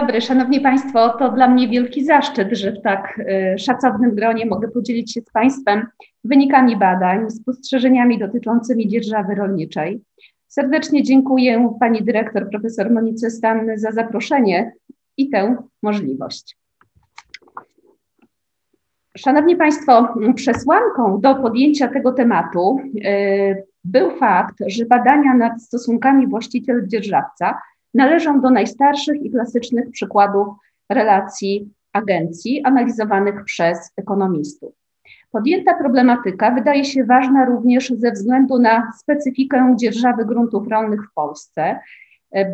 Dobry, Szanowni Państwo. To dla mnie wielki zaszczyt, że w tak y, szacownym gronie mogę podzielić się z Państwem wynikami badań, spostrzeżeniami dotyczącymi dzierżawy rolniczej. Serdecznie dziękuję Pani Dyrektor, profesor Monice Stanny za zaproszenie i tę możliwość. Szanowni Państwo, przesłanką do podjęcia tego tematu y, był fakt, że badania nad stosunkami właściciel-dzierżawca należą do najstarszych i klasycznych przykładów relacji agencji analizowanych przez ekonomistów. Podjęta problematyka wydaje się ważna również ze względu na specyfikę dzierżawy gruntów rolnych w Polsce.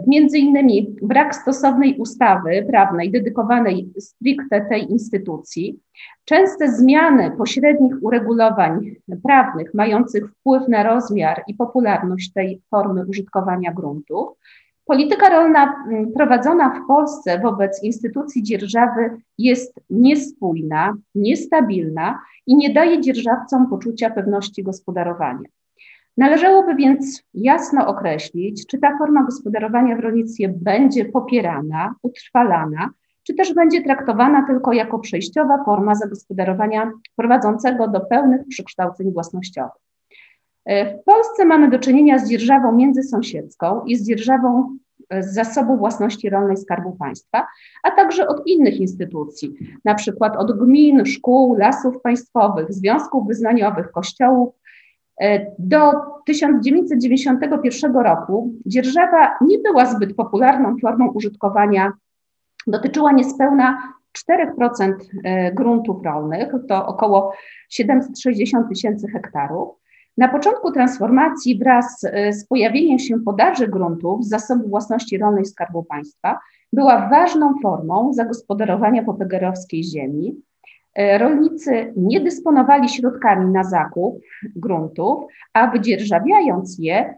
Między innymi brak stosownej ustawy prawnej dedykowanej stricte tej instytucji, częste zmiany pośrednich uregulowań prawnych mających wpływ na rozmiar i popularność tej formy użytkowania gruntów, Polityka rolna mm, prowadzona w Polsce wobec instytucji dzierżawy jest niespójna, niestabilna i nie daje dzierżawcom poczucia pewności gospodarowania. Należałoby więc jasno określić, czy ta forma gospodarowania w rolnictwie będzie popierana, utrwalana, czy też będzie traktowana tylko jako przejściowa forma zagospodarowania prowadzącego do pełnych przekształceń własnościowych. E, w Polsce mamy do czynienia z dzierżawą międzysąsiedzką i z dzierżawą e, z zasobu własności rolnej Skarbu Państwa, a także od innych instytucji, na przykład od gmin, szkół, lasów państwowych, związków wyznaniowych, kościołów. E, do 1991 roku dzierżawa nie była zbyt popularną formą użytkowania, dotyczyła niespełna 4% gruntów rolnych, to około 760 tysięcy hektarów. Na początku transformacji wraz e, z pojawieniem się podaży gruntów z zasobu własności rolnej Skarbu Państwa była ważną formą zagospodarowania popegerowskiej ziemi. E, rolnicy nie dysponowali środkami na zakup gruntów, a wydzierżawiając je,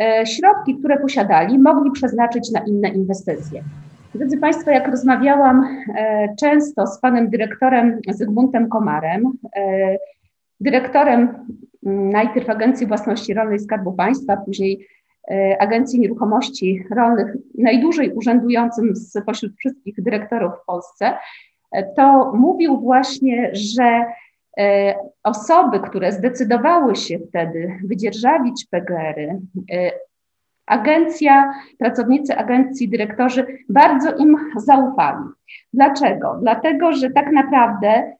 e, środki, które posiadali, mogli przeznaczyć na inne inwestycje. Drodzy Państwo, jak rozmawiałam często z panem dyrektorem Zygmuntem Komarem, dyrektorem najpierw Agencji Własności Rolnej Skarbu Państwa, później e, Agencji Nieruchomości Rolnych, najdłużej urzędującym spośród wszystkich dyrektorów w Polsce, e, to mówił właśnie, że e, osoby, które zdecydowały się wtedy wydzierżawić PGR-y, agencja, pracownicy agencji, dyrektorzy bardzo im zaufali. Dlaczego? Dlatego, że tak naprawdę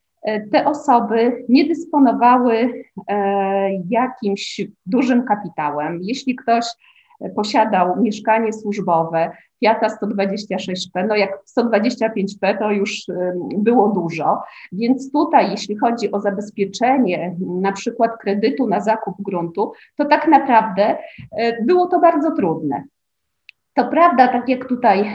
te osoby nie dysponowały e, jakimś dużym kapitałem. Jeśli ktoś posiadał mieszkanie służbowe Fiata 126P, no jak 125P to już e, było dużo, więc tutaj jeśli chodzi o zabezpieczenie na przykład kredytu na zakup gruntu, to tak naprawdę było to bardzo trudne. To prawda, tak jak tutaj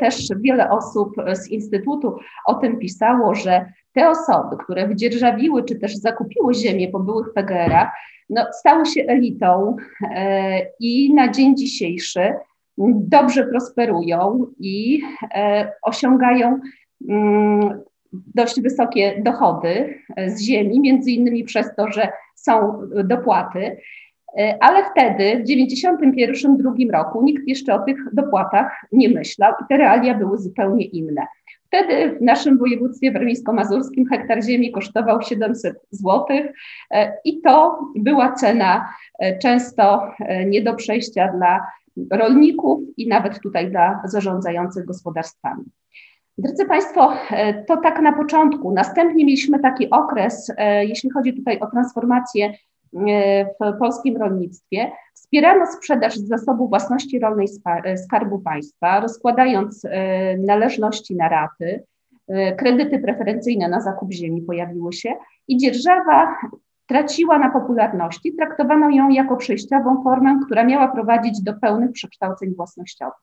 też wiele osób z Instytutu o tym pisało, że te osoby, które wydzierżawiły czy też zakupiły ziemię po byłych PGR-ach, no, stały się elitą e, i na dzień dzisiejszy dobrze prosperują i e, osiągają mm, dość wysokie dochody z ziemi, między innymi przez to, że są dopłaty. E, ale wtedy, w 1991-1992 roku, nikt jeszcze o tych dopłatach nie myślał i te realia były zupełnie inne. Wtedy w naszym województwie warmińsko-mazurskim hektar ziemi kosztował 700 zł e, i to była cena e, często e, nie do przejścia dla rolników i nawet tutaj dla zarządzających gospodarstwami. Drodzy Państwo, to tak na początku. Następnie mieliśmy taki okres, jeśli chodzi tutaj o transformację w polskim rolnictwie. Wspierano sprzedaż zasobu własności rolnej Skarbu Państwa, rozkładając e, należności na raty, e, kredyty preferencyjne na zakup ziemi pojawiły się i dzierżawa traciła na popularności, traktowano ją jako przejściową formę, która miała prowadzić do pełnych przekształceń własnościowych.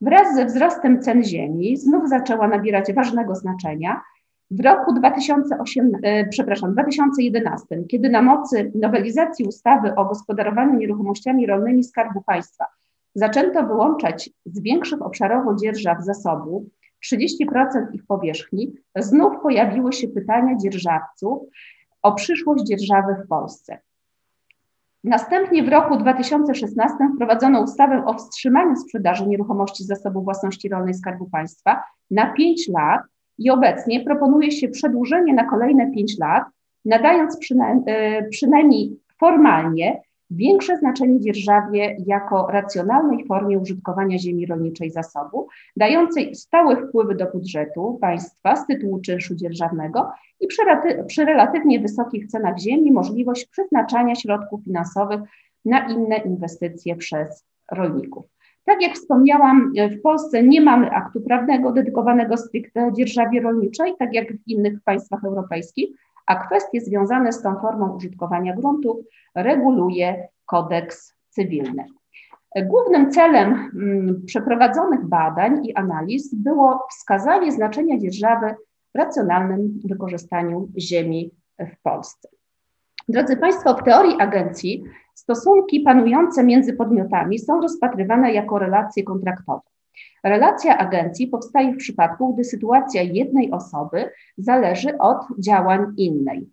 Wraz ze wzrostem cen ziemi znów zaczęła nabierać ważnego znaczenia w roku 2008, e, przepraszam, 2011, kiedy na mocy nowelizacji ustawy o gospodarowaniu nieruchomościami rolnymi Skarbu Państwa zaczęto wyłączać z większych obszarowo dzierżaw zasobu 30% ich powierzchni, znów pojawiły się pytania dzierżawców o przyszłość dzierżawy w Polsce. Następnie w roku 2016 wprowadzono ustawę o wstrzymaniu sprzedaży nieruchomości zasobu własności rolnej Skarbu Państwa na 5 lat i obecnie proponuje się przedłużenie na kolejne 5 lat, nadając przynajmniej, przynajmniej formalnie większe znaczenie dzierżawie jako racjonalnej formie użytkowania ziemi rolniczej zasobu, dającej stałe wpływy do budżetu państwa z tytułu czynszu dzierżawnego i przy, przy relatywnie wysokich cenach ziemi możliwość przeznaczania środków finansowych na inne inwestycje przez rolników. Tak jak wspomniałam, w Polsce nie mamy aktu prawnego dedykowanego stricte dzierżawie rolniczej, tak jak w innych państwach europejskich, a kwestie związane z tą formą użytkowania gruntów reguluje kodeks cywilny. Głównym celem mm, przeprowadzonych badań i analiz było wskazanie znaczenia dzierżawy w racjonalnym wykorzystaniu ziemi w Polsce. Drodzy Państwo, w teorii agencji stosunki panujące między podmiotami są rozpatrywane jako relacje kontraktowe. Relacja agencji powstaje w przypadku, gdy sytuacja jednej osoby zależy od działań innej.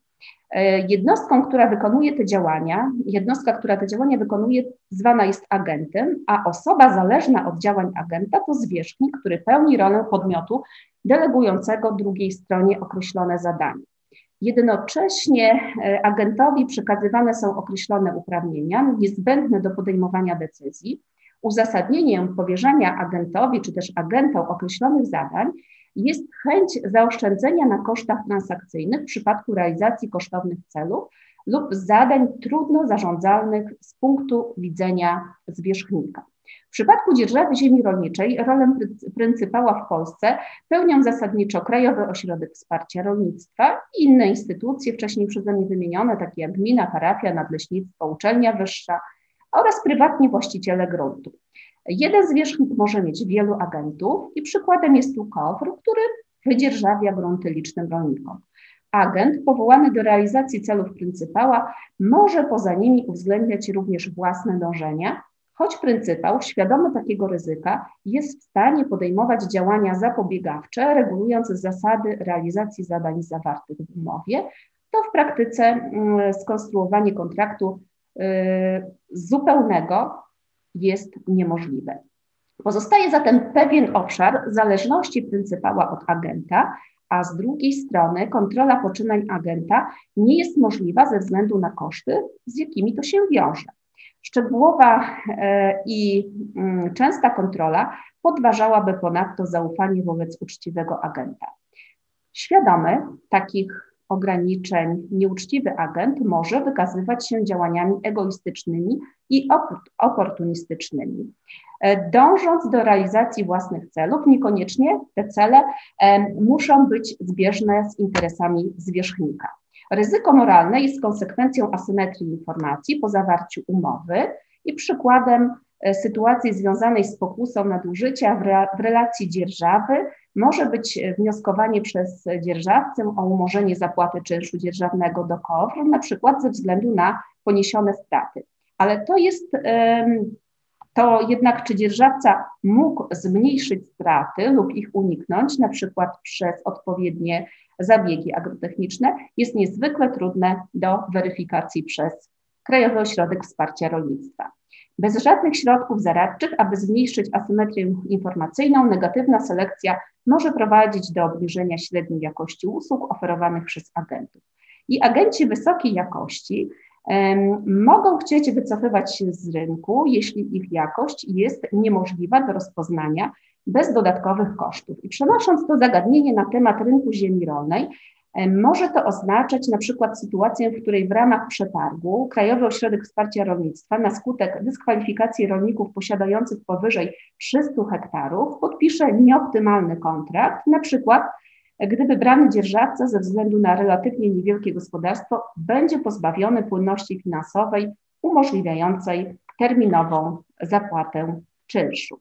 E, jednostką, która wykonuje te działania, jednostka, która te działania wykonuje, zwana jest agentem, a osoba zależna od działań agenta to zwierzchnik, który pełni rolę podmiotu delegującego drugiej stronie określone zadanie. Jednocześnie e, agentowi przekazywane są określone uprawnienia niezbędne do podejmowania decyzji, uzasadnieniem powierzania agentowi czy też agentom określonych zadań jest chęć zaoszczędzenia na kosztach transakcyjnych w przypadku realizacji kosztownych celów lub zadań trudno zarządzalnych z punktu widzenia zwierzchnika. W przypadku dzierżawy ziemi rolniczej rolę pryncypała w Polsce pełnią zasadniczo Krajowy Ośrodek Wsparcia Rolnictwa i inne instytucje wcześniej przeze mnie wymienione, takie jak gmina, parafia, nadleśnictwo, uczelnia wyższa, oraz prywatni właściciele gruntu. Jeden zwierzchnik może mieć wielu agentów i przykładem jest tu KOWR, który wydzierżawia grunty licznym rolnikom. Agent powołany do realizacji celów pryncypała może poza nimi uwzględniać również własne dążenia, choć pryncypał, świadomy takiego ryzyka, jest w stanie podejmować działania zapobiegawcze, regulując zasady realizacji zadań zawartych w umowie, to w praktyce mm, skonstruowanie kontraktu Y, zupełnego jest niemożliwe. Pozostaje zatem pewien obszar zależności pryncypała od agenta, a z drugiej strony kontrola poczynań agenta nie jest możliwa ze względu na koszty, z jakimi to się wiąże. Szczegółowa y, i mm, częsta kontrola podważałaby ponadto zaufanie wobec uczciwego agenta. Świadomy takich ograniczeń nieuczciwy agent może wykazywać się działaniami egoistycznymi i oportunistycznymi. E, dążąc do realizacji własnych celów, niekoniecznie te cele muszą być zbieżne z interesami zwierzchnika. Ryzyko moralne jest konsekwencją asymetrii informacji po zawarciu umowy i przykładem e, sytuacji związanej z pokusą nadużycia w, re, w relacji dzierżawy może być wnioskowanie przez dzierżawcę o umorzenie zapłaty czynszu dzierżawnego do KOWR, na przykład ze względu na poniesione straty. Ale to jest to jednak, czy dzierżawca mógł zmniejszyć straty lub ich uniknąć, na przykład przez odpowiednie zabiegi agrotechniczne, jest niezwykle trudne do weryfikacji przez Krajowy Ośrodek Wsparcia Rolnictwa. Bez żadnych środków zaradczych, aby zmniejszyć asymetrię informacyjną, negatywna selekcja może prowadzić do obniżenia średniej jakości usług oferowanych przez agentów. I agenci wysokiej jakości um, mogą chcieć wycofywać się z rynku, jeśli ich jakość jest niemożliwa do rozpoznania bez dodatkowych kosztów. I przenosząc to zagadnienie na temat rynku ziemi rolnej, może to oznaczać na przykład sytuację, w której w ramach przetargu Krajowy Ośrodek Wsparcia Rolnictwa na skutek dyskwalifikacji rolników posiadających powyżej 300 hektarów podpisze nieoptymalny kontrakt, na przykład gdyby brany dzierżawca ze względu na relatywnie niewielkie gospodarstwo będzie pozbawiony płynności finansowej umożliwiającej terminową zapłatę czynszu.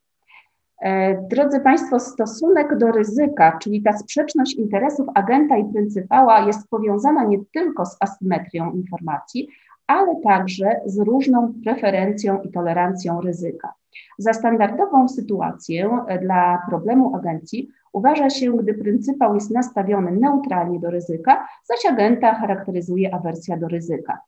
E, drodzy Państwo, stosunek do ryzyka, czyli ta sprzeczność interesów agenta i pryncypała jest powiązana nie tylko z asymetrią informacji, ale także z różną preferencją i tolerancją ryzyka. Za standardową sytuację e, dla problemu agencji uważa się, gdy pryncypał jest nastawiony neutralnie do ryzyka, zaś agenta charakteryzuje awersja do ryzyka.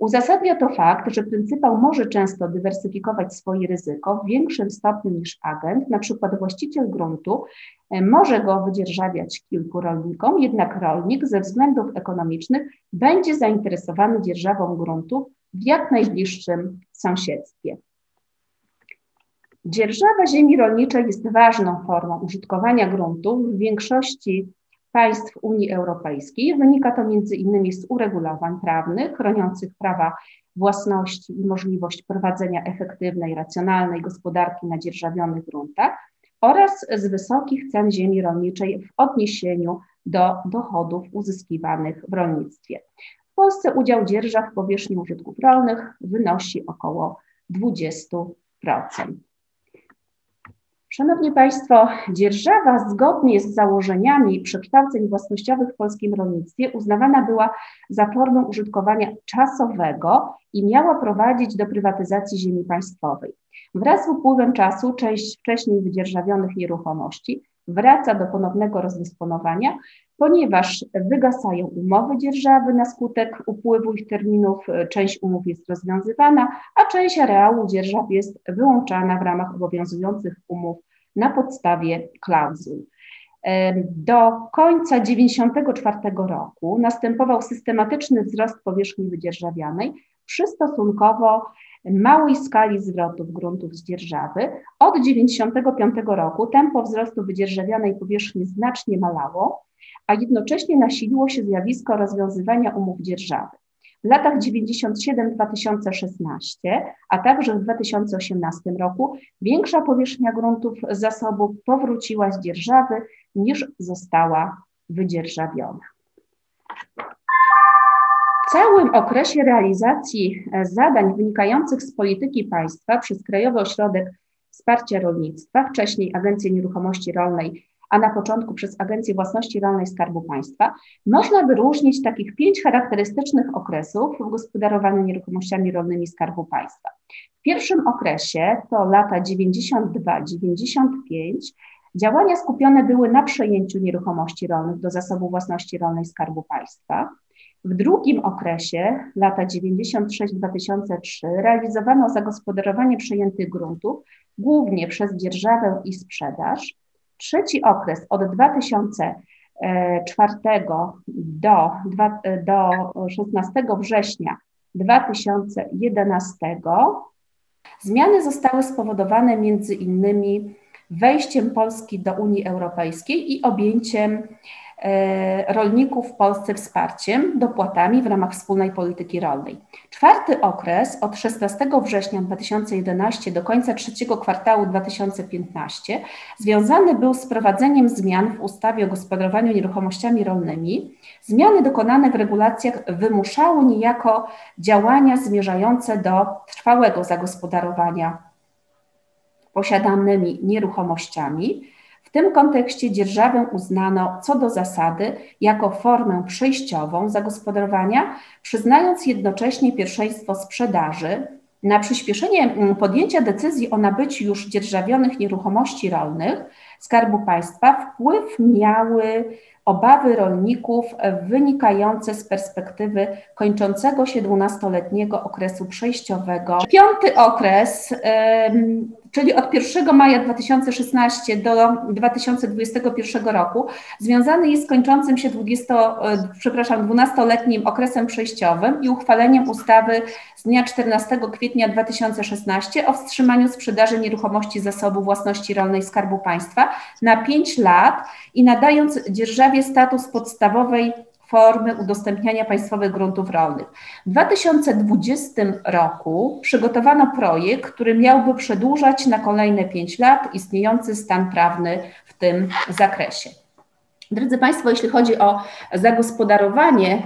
Uzasadnia to fakt, że pryncypał może często dywersyfikować swoje ryzyko w większym stopniu niż agent, na przykład właściciel gruntu e, może go wydzierżawiać kilku rolnikom, jednak rolnik ze względów ekonomicznych będzie zainteresowany dzierżawą gruntu w jak najbliższym sąsiedztwie. Dzierżawa ziemi rolniczej jest ważną formą użytkowania gruntów w większości państw Unii Europejskiej. Wynika to między innymi z uregulowań prawnych chroniących prawa własności i możliwość prowadzenia efektywnej, racjonalnej gospodarki na dzierżawionych gruntach oraz z wysokich cen ziemi rolniczej w odniesieniu do dochodów uzyskiwanych w rolnictwie. W Polsce udział dzierżaw w powierzchni użytków rolnych wynosi około 20%. Szanowni Państwo, dzierżawa zgodnie z założeniami przekształceń własnościowych w polskim rolnictwie uznawana była za formę użytkowania czasowego i miała prowadzić do prywatyzacji ziemi państwowej. Wraz z upływem czasu część wcześniej wydzierżawionych nieruchomości wraca do ponownego rozdysponowania, ponieważ wygasają umowy dzierżawy na skutek upływu ich terminów, część umów jest rozwiązywana, a część areału dzierżaw jest wyłączana w ramach obowiązujących umów na podstawie klauzul. Do końca 1994 roku następował systematyczny wzrost powierzchni wydzierżawianej przy stosunkowo małej skali zwrotów gruntów z dzierżawy. Od 1995 roku tempo wzrostu wydzierżawianej powierzchni znacznie malało, a jednocześnie nasiliło się zjawisko rozwiązywania umów dzierżawy. W latach 97-2016, a także w 2018 roku większa powierzchnia gruntów zasobów powróciła z dzierżawy niż została wydzierżawiona. Całym okresie realizacji e, zadań wynikających z polityki państwa przez Krajowy Ośrodek Wsparcia Rolnictwa, wcześniej Agencję Nieruchomości Rolnej a na początku przez Agencję Własności Rolnej Skarbu Państwa, można wyróżnić takich pięć charakterystycznych okresów w gospodarowaniu nieruchomościami rolnymi Skarbu Państwa. W pierwszym okresie, to lata 92-95, działania skupione były na przejęciu nieruchomości rolnych do zasobu własności rolnej Skarbu Państwa. W drugim okresie, lata 96-2003, realizowano zagospodarowanie przejętych gruntów głównie przez dzierżawę i sprzedaż. Trzeci okres od 2004 do, do 16 września 2011 zmiany zostały spowodowane między innymi wejściem Polski do Unii Europejskiej i objęciem rolników w Polsce wsparciem, dopłatami w ramach wspólnej polityki rolnej. Czwarty okres od 16 września 2011 do końca trzeciego kwartału 2015 związany był z prowadzeniem zmian w ustawie o gospodarowaniu nieruchomościami rolnymi. Zmiany dokonane w regulacjach wymuszały niejako działania zmierzające do trwałego zagospodarowania posiadanymi nieruchomościami w tym kontekście dzierżawę uznano co do zasady jako formę przejściową zagospodarowania, przyznając jednocześnie pierwszeństwo sprzedaży. Na przyspieszenie mm, podjęcia decyzji o nabyciu już dzierżawionych nieruchomości rolnych Skarbu Państwa wpływ miały obawy rolników wynikające z perspektywy kończącego się 12-letniego okresu przejściowego. Piąty okres czyli od 1 maja 2016 do 2021 roku, związany jest z kończącym się 20, e, przepraszam, 12-letnim okresem przejściowym i uchwaleniem ustawy z dnia 14 kwietnia 2016 o wstrzymaniu sprzedaży nieruchomości zasobu własności rolnej Skarbu Państwa na 5 lat i nadając dzierżawie status podstawowej formy udostępniania państwowych gruntów rolnych. W 2020 roku przygotowano projekt, który miałby przedłużać na kolejne 5 lat istniejący stan prawny w tym zakresie. Drodzy Państwo, jeśli chodzi o zagospodarowanie,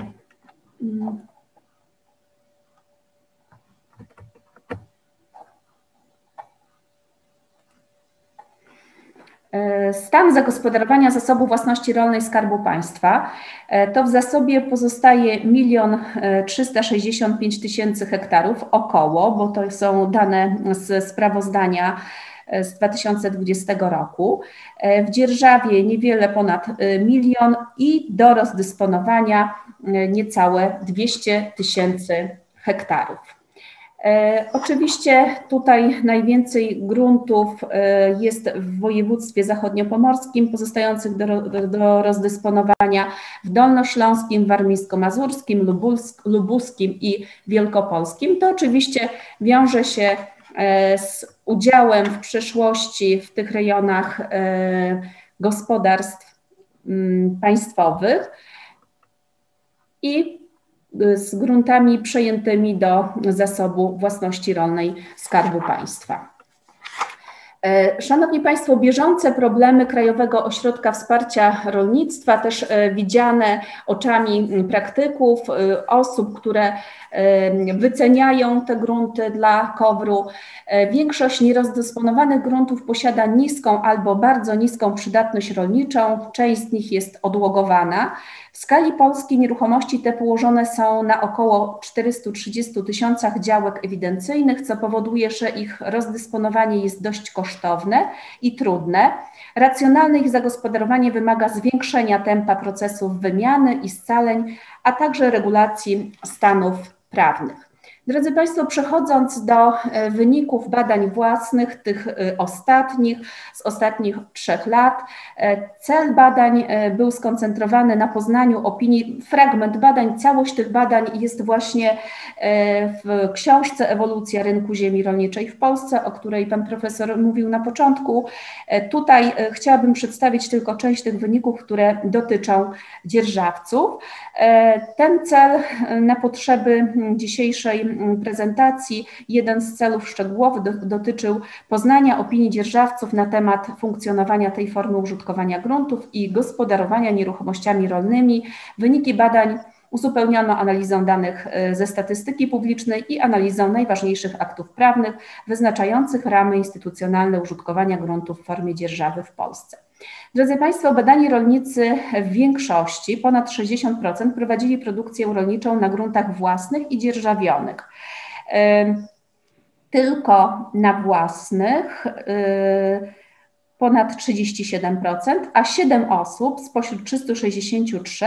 stan zagospodarowania zasobu własności rolnej Skarbu Państwa e, to w zasobie pozostaje 1 365 tysięcy hektarów około, bo to są dane z sprawozdania e, z 2020 roku. W dzierżawie niewiele ponad milion i do rozdysponowania niecałe 200 tysięcy hektarów. E, oczywiście tutaj najwięcej gruntów e, jest w województwie zachodniopomorskim, pozostających do, do, rozdysponowania w Dolnośląskim, Warmińsko-Mazurskim, Lubuskim i Wielkopolskim. To oczywiście wiąże się e, z udziałem w przyszłości w tych rejonach gospodarstw mm, państwowych i z gruntami przejętymi do zasobu własności rolnej Skarbu Państwa. E, szanowni Państwo, bieżące problemy Krajowego Ośrodka Wsparcia Rolnictwa, też e, widziane oczami praktyków, e, osób, które wyceniają te grunty dla kowru. Większość nierozdysponowanych gruntów posiada niską albo bardzo niską przydatność rolniczą, część z nich jest odłogowana. W skali Polski nieruchomości te położone są na około 430 tysiącach działek ewidencyjnych, co powoduje, że ich rozdysponowanie jest dość kosztowne i trudne. Racjonalne ich zagospodarowanie wymaga zwiększenia tempa procesów wymiany i scaleń, a także regulacji stanów prawnych. Drodzy Państwo, przechodząc do e, wyników badań własnych, tych e, ostatnich, z ostatnich trzech lat, e, cel badań był skoncentrowany na poznaniu opinii. Fragment badań, całość tych badań jest właśnie w książce Ewolucja rynku ziemi rolniczej w Polsce, o której Pan Profesor mówił na początku. Tutaj chciałabym przedstawić tylko część tych wyników, które dotyczą dzierżawców. Ten cel na potrzeby dzisiejszej prezentacji jeden z celów szczegółowych do, dotyczył poznania opinii dzierżawców na temat funkcjonowania tej formy użytkowania gruntów i gospodarowania nieruchomościami rolnymi. Wyniki badań uzupełniono analizą danych e, ze statystyki publicznej i analizą najważniejszych aktów prawnych wyznaczających ramy instytucjonalne użytkowania gruntów w formie dzierżawy w Polsce. Drodzy Państwo, badani rolnicy w większości, ponad 60%, prowadzili produkcję rolniczą na gruntach własnych i dzierżawionych. Tylko na własnych y, ponad 37%, a 7 osób spośród 363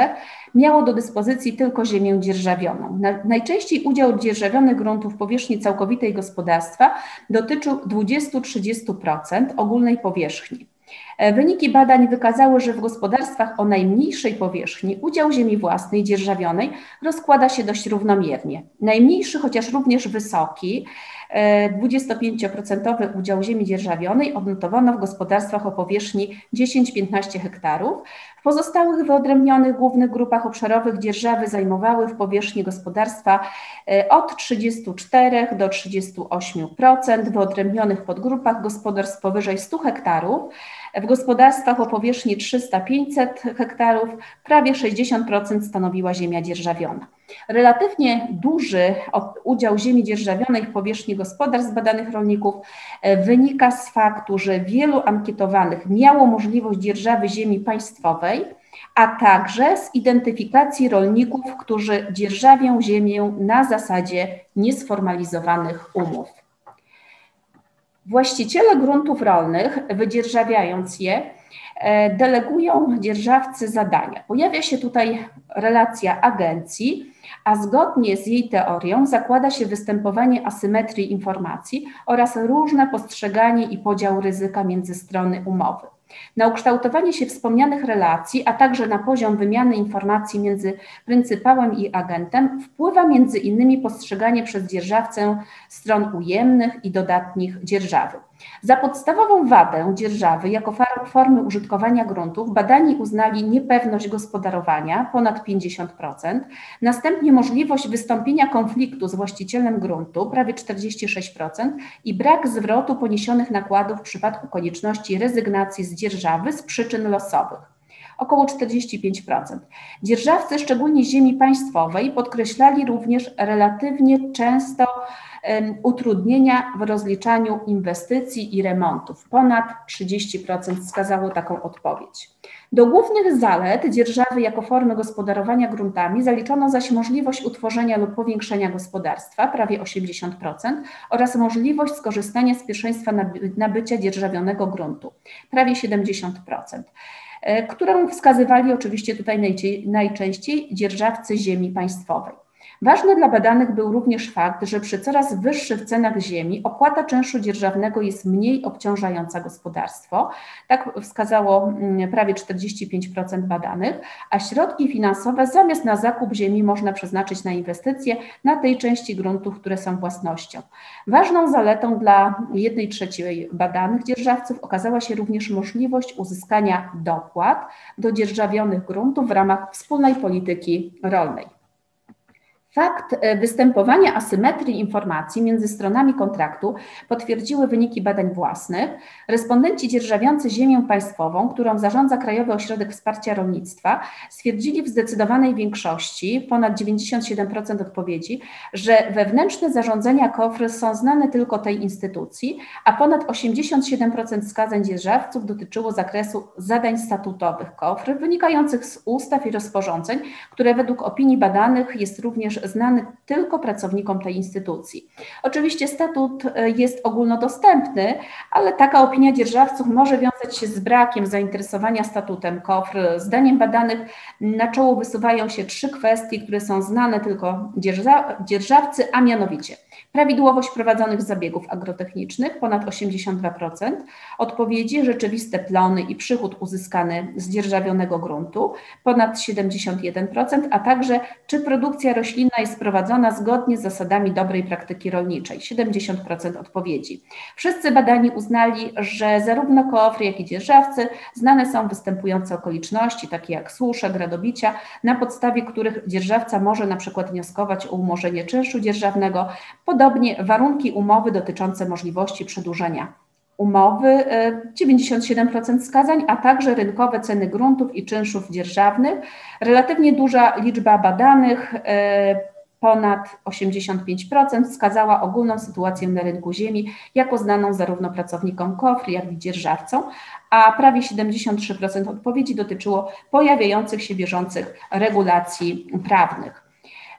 miało do dyspozycji tylko ziemię dzierżawioną. Najczęściej udział dzierżawionych gruntów w powierzchni całkowitej gospodarstwa dotyczył 20-30% ogólnej powierzchni. E, wyniki badań wykazały, że w gospodarstwach o najmniejszej powierzchni udział ziemi własnej dzierżawionej rozkłada się dość równomiernie. Najmniejszy, chociaż również wysoki, 25% e, udział ziemi dzierżawionej odnotowano w gospodarstwach o powierzchni 10-15 hektarów. W pozostałych wyodrębnionych głównych grupach obszarowych dzierżawy zajmowały w powierzchni gospodarstwa e, od 34 do 38%, w wyodrębnionych podgrupach gospodarstw powyżej 100 hektarów w gospodarstwach o powierzchni 300-500 hektarów prawie 60% stanowiła ziemia dzierżawiona. Relatywnie duży udział ziemi dzierżawionej w powierzchni gospodarstw badanych rolników e, wynika z faktu, że wielu ankietowanych miało możliwość dzierżawy ziemi państwowej, a także z identyfikacji rolników, którzy dzierżawią ziemię na zasadzie niesformalizowanych umów. Właściciele gruntów rolnych, wydzierżawiając je, e, delegują dzierżawcy zadania. Pojawia się tutaj relacja agencji, a zgodnie z jej teorią zakłada się występowanie asymetrii informacji oraz różne postrzeganie i podział ryzyka między strony umowy. Na ukształtowanie się wspomnianych relacji, a także na poziom wymiany informacji między pryncypałem i agentem wpływa między innymi postrzeganie przez dzierżawcę stron ujemnych i dodatnich dzierżawy. Za podstawową wadę dzierżawy jako formy użytkowania gruntów badani uznali niepewność gospodarowania ponad 50%, następnie możliwość wystąpienia konfliktu z właścicielem gruntu prawie 46% i brak zwrotu poniesionych nakładów w przypadku konieczności rezygnacji z dzierżawy z przyczyn losowych około 45%. Dzierżawcy, szczególnie ziemi państwowej, podkreślali również relatywnie często utrudnienia w rozliczaniu inwestycji i remontów. Ponad 30% wskazało taką odpowiedź. Do głównych zalet dzierżawy jako formy gospodarowania gruntami zaliczono zaś możliwość utworzenia lub powiększenia gospodarstwa, prawie 80%, oraz możliwość skorzystania z pierwszeństwa nabycia dzierżawionego gruntu, prawie 70% e, którą wskazywali oczywiście tutaj najczęściej dzierżawcy ziemi państwowej. Ważny dla badanych był również fakt, że przy coraz wyższych cenach ziemi opłata czynszu dzierżawnego jest mniej obciążająca gospodarstwo. Tak wskazało mm, prawie 45% badanych, a środki finansowe zamiast na zakup ziemi można przeznaczyć na inwestycje na tej części gruntów, które są własnością. Ważną zaletą dla jednej trzeciej badanych dzierżawców okazała się również możliwość uzyskania dopłat do dzierżawionych gruntów w ramach wspólnej polityki rolnej. Fakt e, występowania asymetrii informacji między stronami kontraktu potwierdziły wyniki badań własnych. Respondenci dzierżawiący ziemię państwową, którą zarządza Krajowy Ośrodek Wsparcia Rolnictwa, stwierdzili w zdecydowanej większości, ponad 97% odpowiedzi, że wewnętrzne zarządzenia KOFR są znane tylko tej instytucji, a ponad 87% wskazań dzierżawców dotyczyło zakresu zadań statutowych KOFR, wynikających z ustaw i rozporządzeń, które według opinii badanych jest również znany tylko pracownikom tej instytucji. Oczywiście statut e, jest ogólnodostępny, ale taka opinia dzierżawców może wiązać się z brakiem zainteresowania statutem KOFR. Zdaniem badanych na czoło wysuwają się trzy kwestie, które są znane tylko dzierżawcy, a mianowicie Prawidłowość prowadzonych zabiegów agrotechnicznych ponad 82%, odpowiedzi rzeczywiste plony i przychód uzyskany z dzierżawionego gruntu ponad 71%, a także czy produkcja roślinna jest prowadzona zgodnie z zasadami dobrej praktyki rolniczej. 70% odpowiedzi. Wszyscy badani uznali, że zarówno koofry, jak i dzierżawcy znane są występujące okoliczności, takie jak susze, gradobicia, na podstawie których dzierżawca może na przykład wnioskować o umorzenie czynszu dzierżawnego, Podobnie warunki umowy dotyczące możliwości przedłużenia umowy, 97% e, wskazań, a także rynkowe ceny gruntów i czynszów dzierżawnych. Relatywnie duża liczba badanych, e, ponad 85%, wskazała ogólną sytuację na rynku ziemi jako znaną zarówno pracownikom KOFR, jak i dzierżawcom, a prawie 73% odpowiedzi dotyczyło pojawiających się bieżących regulacji prawnych.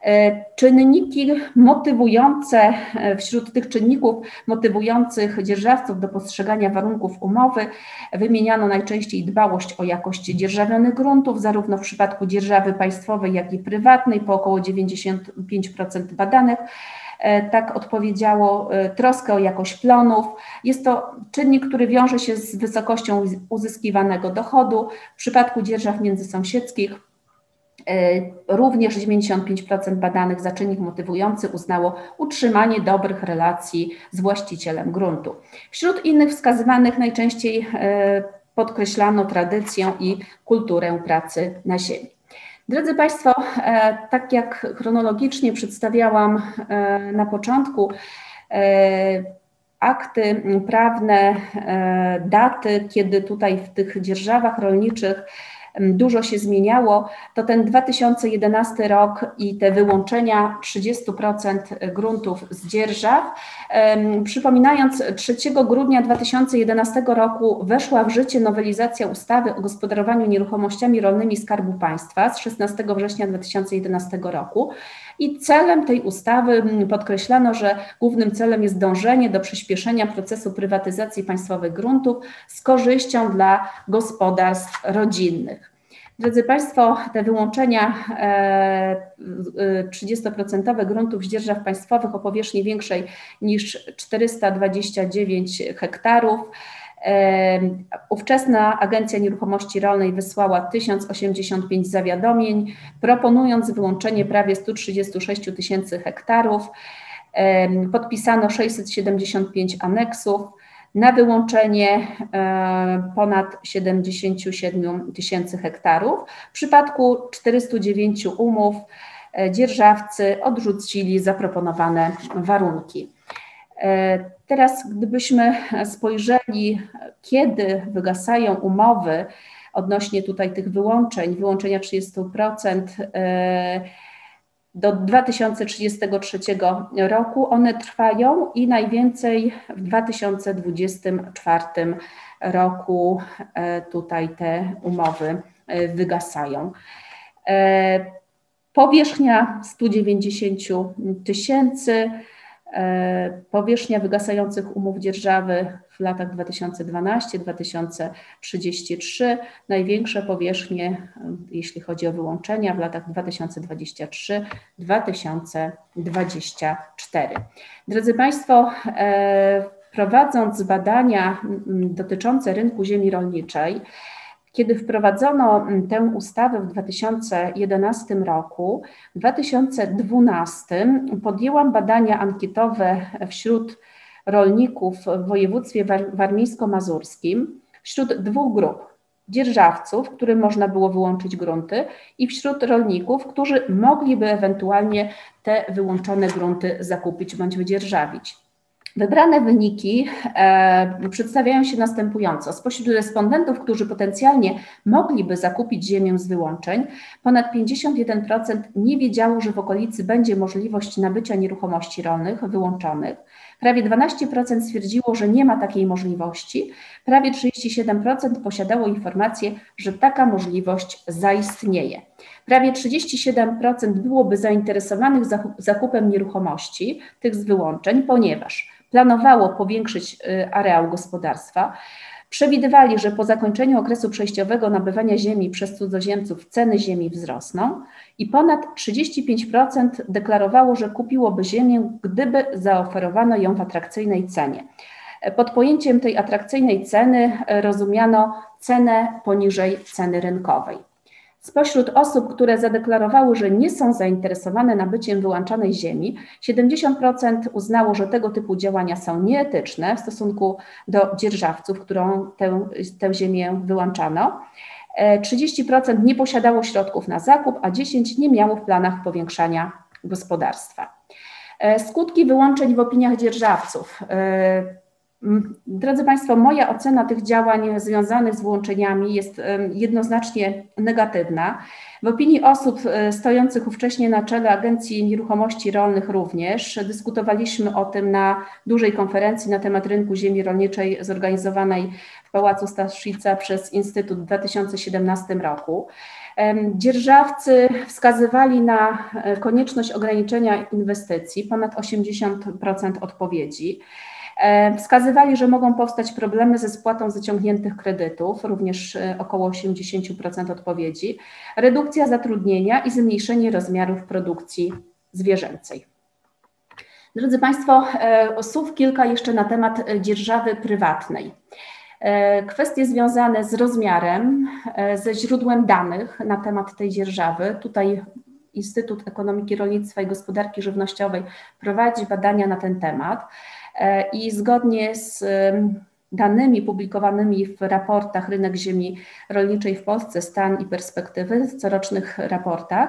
E, czynniki motywujące, e, wśród tych czynników motywujących dzierżawców do postrzegania warunków umowy wymieniano najczęściej dbałość o jakość dzierżawionych gruntów, zarówno w przypadku dzierżawy państwowej, jak i prywatnej, po około 95% badanych e, tak odpowiedziało, troskę o jakość plonów. Jest to czynnik, który wiąże się z wysokością uzyskiwanego dochodu. W przypadku dzierżaw międzysąsiedzkich również 95% badanych za czynnik motywujący uznało utrzymanie dobrych relacji z właścicielem gruntu. Wśród innych wskazywanych najczęściej e, podkreślano tradycję i kulturę pracy na ziemi. Drodzy Państwo, e, tak jak chronologicznie przedstawiałam na początku, akty prawne, daty, kiedy tutaj w tych dzierżawach rolniczych dużo się zmieniało, to ten 2011 rok i te wyłączenia 30% gruntów z dzierżaw. Przypominając, 3 grudnia 2011 roku weszła w życie nowelizacja ustawy o gospodarowaniu nieruchomościami rolnymi Skarbu Państwa z 16 września 2011 roku. I celem tej ustawy podkreślano, że głównym celem jest dążenie do przyspieszenia procesu prywatyzacji państwowych gruntów z korzyścią dla gospodarstw rodzinnych. Drodzy Państwo, te wyłączenia 30% e, gruntów z dzierżaw państwowych o powierzchni większej niż 429 hektarów. E, ówczesna Agencja Nieruchomości Rolnej wysłała 1085 zawiadomień, proponując wyłączenie prawie 136 tysięcy hektarów. E, podpisano 675 aneksów na wyłączenie e, ponad 77 tysięcy hektarów. W przypadku 409 umów e, dzierżawcy odrzucili zaproponowane warunki. E, teraz, gdybyśmy spojrzeli, kiedy wygasają umowy odnośnie tutaj tych wyłączeń, wyłączenia 30%, do 2033 roku. One trwają i najwięcej w 2024 roku e, tutaj te umowy e, wygasają. E, powierzchnia 190 tysięcy Powierzchnia wygasających umów dzierżawy w latach 2012-2033, największe powierzchnie, jeśli chodzi o wyłączenia, w latach 2023-2024. Drodzy Państwo, prowadząc badania dotyczące rynku ziemi rolniczej, kiedy wprowadzono tę ustawę w 2011 roku, w 2012 podjęłam badania ankietowe wśród rolników w województwie warmińsko-mazurskim, wśród dwóch grup dzierżawców, którym można było wyłączyć grunty, i wśród rolników, którzy mogliby ewentualnie te wyłączone grunty zakupić bądź wydzierżawić. Wybrane wyniki e, przedstawiają się następująco. Spośród respondentów, którzy potencjalnie mogliby zakupić ziemię z wyłączeń, ponad 51% nie wiedziało, że w okolicy będzie możliwość nabycia nieruchomości rolnych wyłączonych. Prawie 12% stwierdziło, że nie ma takiej możliwości. Prawie 37% posiadało informację, że taka możliwość zaistnieje. Prawie 37% byłoby zainteresowanych zakupem nieruchomości, tych z wyłączeń, ponieważ planowało powiększyć y, areał gospodarstwa, przewidywali, że po zakończeniu okresu przejściowego nabywania ziemi przez cudzoziemców ceny ziemi wzrosną i ponad 35% deklarowało, że kupiłoby ziemię, gdyby zaoferowano ją w atrakcyjnej cenie. Pod pojęciem tej atrakcyjnej ceny rozumiano cenę poniżej ceny rynkowej. Spośród osób, które zadeklarowały, że nie są zainteresowane nabyciem wyłączanej ziemi, 70% uznało, że tego typu działania są nieetyczne w stosunku do dzierżawców, którą tę, tę ziemię wyłączano. 30% nie posiadało środków na zakup, a 10% nie miało w planach powiększania gospodarstwa. Skutki wyłączeń w opiniach dzierżawców. Drodzy Państwo, moja ocena tych działań związanych z włączeniami jest jednoznacznie negatywna. W opinii osób e, stojących ówcześnie na czele Agencji Nieruchomości Rolnych również dyskutowaliśmy o tym na dużej konferencji na temat rynku ziemi rolniczej zorganizowanej w Pałacu Staszica przez Instytut w 2017 roku. Dzierżawcy wskazywali na e, konieczność ograniczenia inwestycji, ponad 80% odpowiedzi. E, wskazywali, że mogą powstać problemy ze spłatą zaciągniętych kredytów, również e, około 80% odpowiedzi, redukcja zatrudnienia i zmniejszenie rozmiarów produkcji zwierzęcej. Drodzy Państwo, e, słów kilka jeszcze na temat dzierżawy prywatnej. Kwestie związane z rozmiarem, ze źródłem danych na temat tej dzierżawy. Tutaj Instytut Ekonomiki Rolnictwa i Gospodarki Żywnościowej prowadzi badania na ten temat. E, i zgodnie z danymi publikowanymi w raportach Rynek Ziemi Rolniczej w Polsce, stan i perspektywy, w corocznych raportach,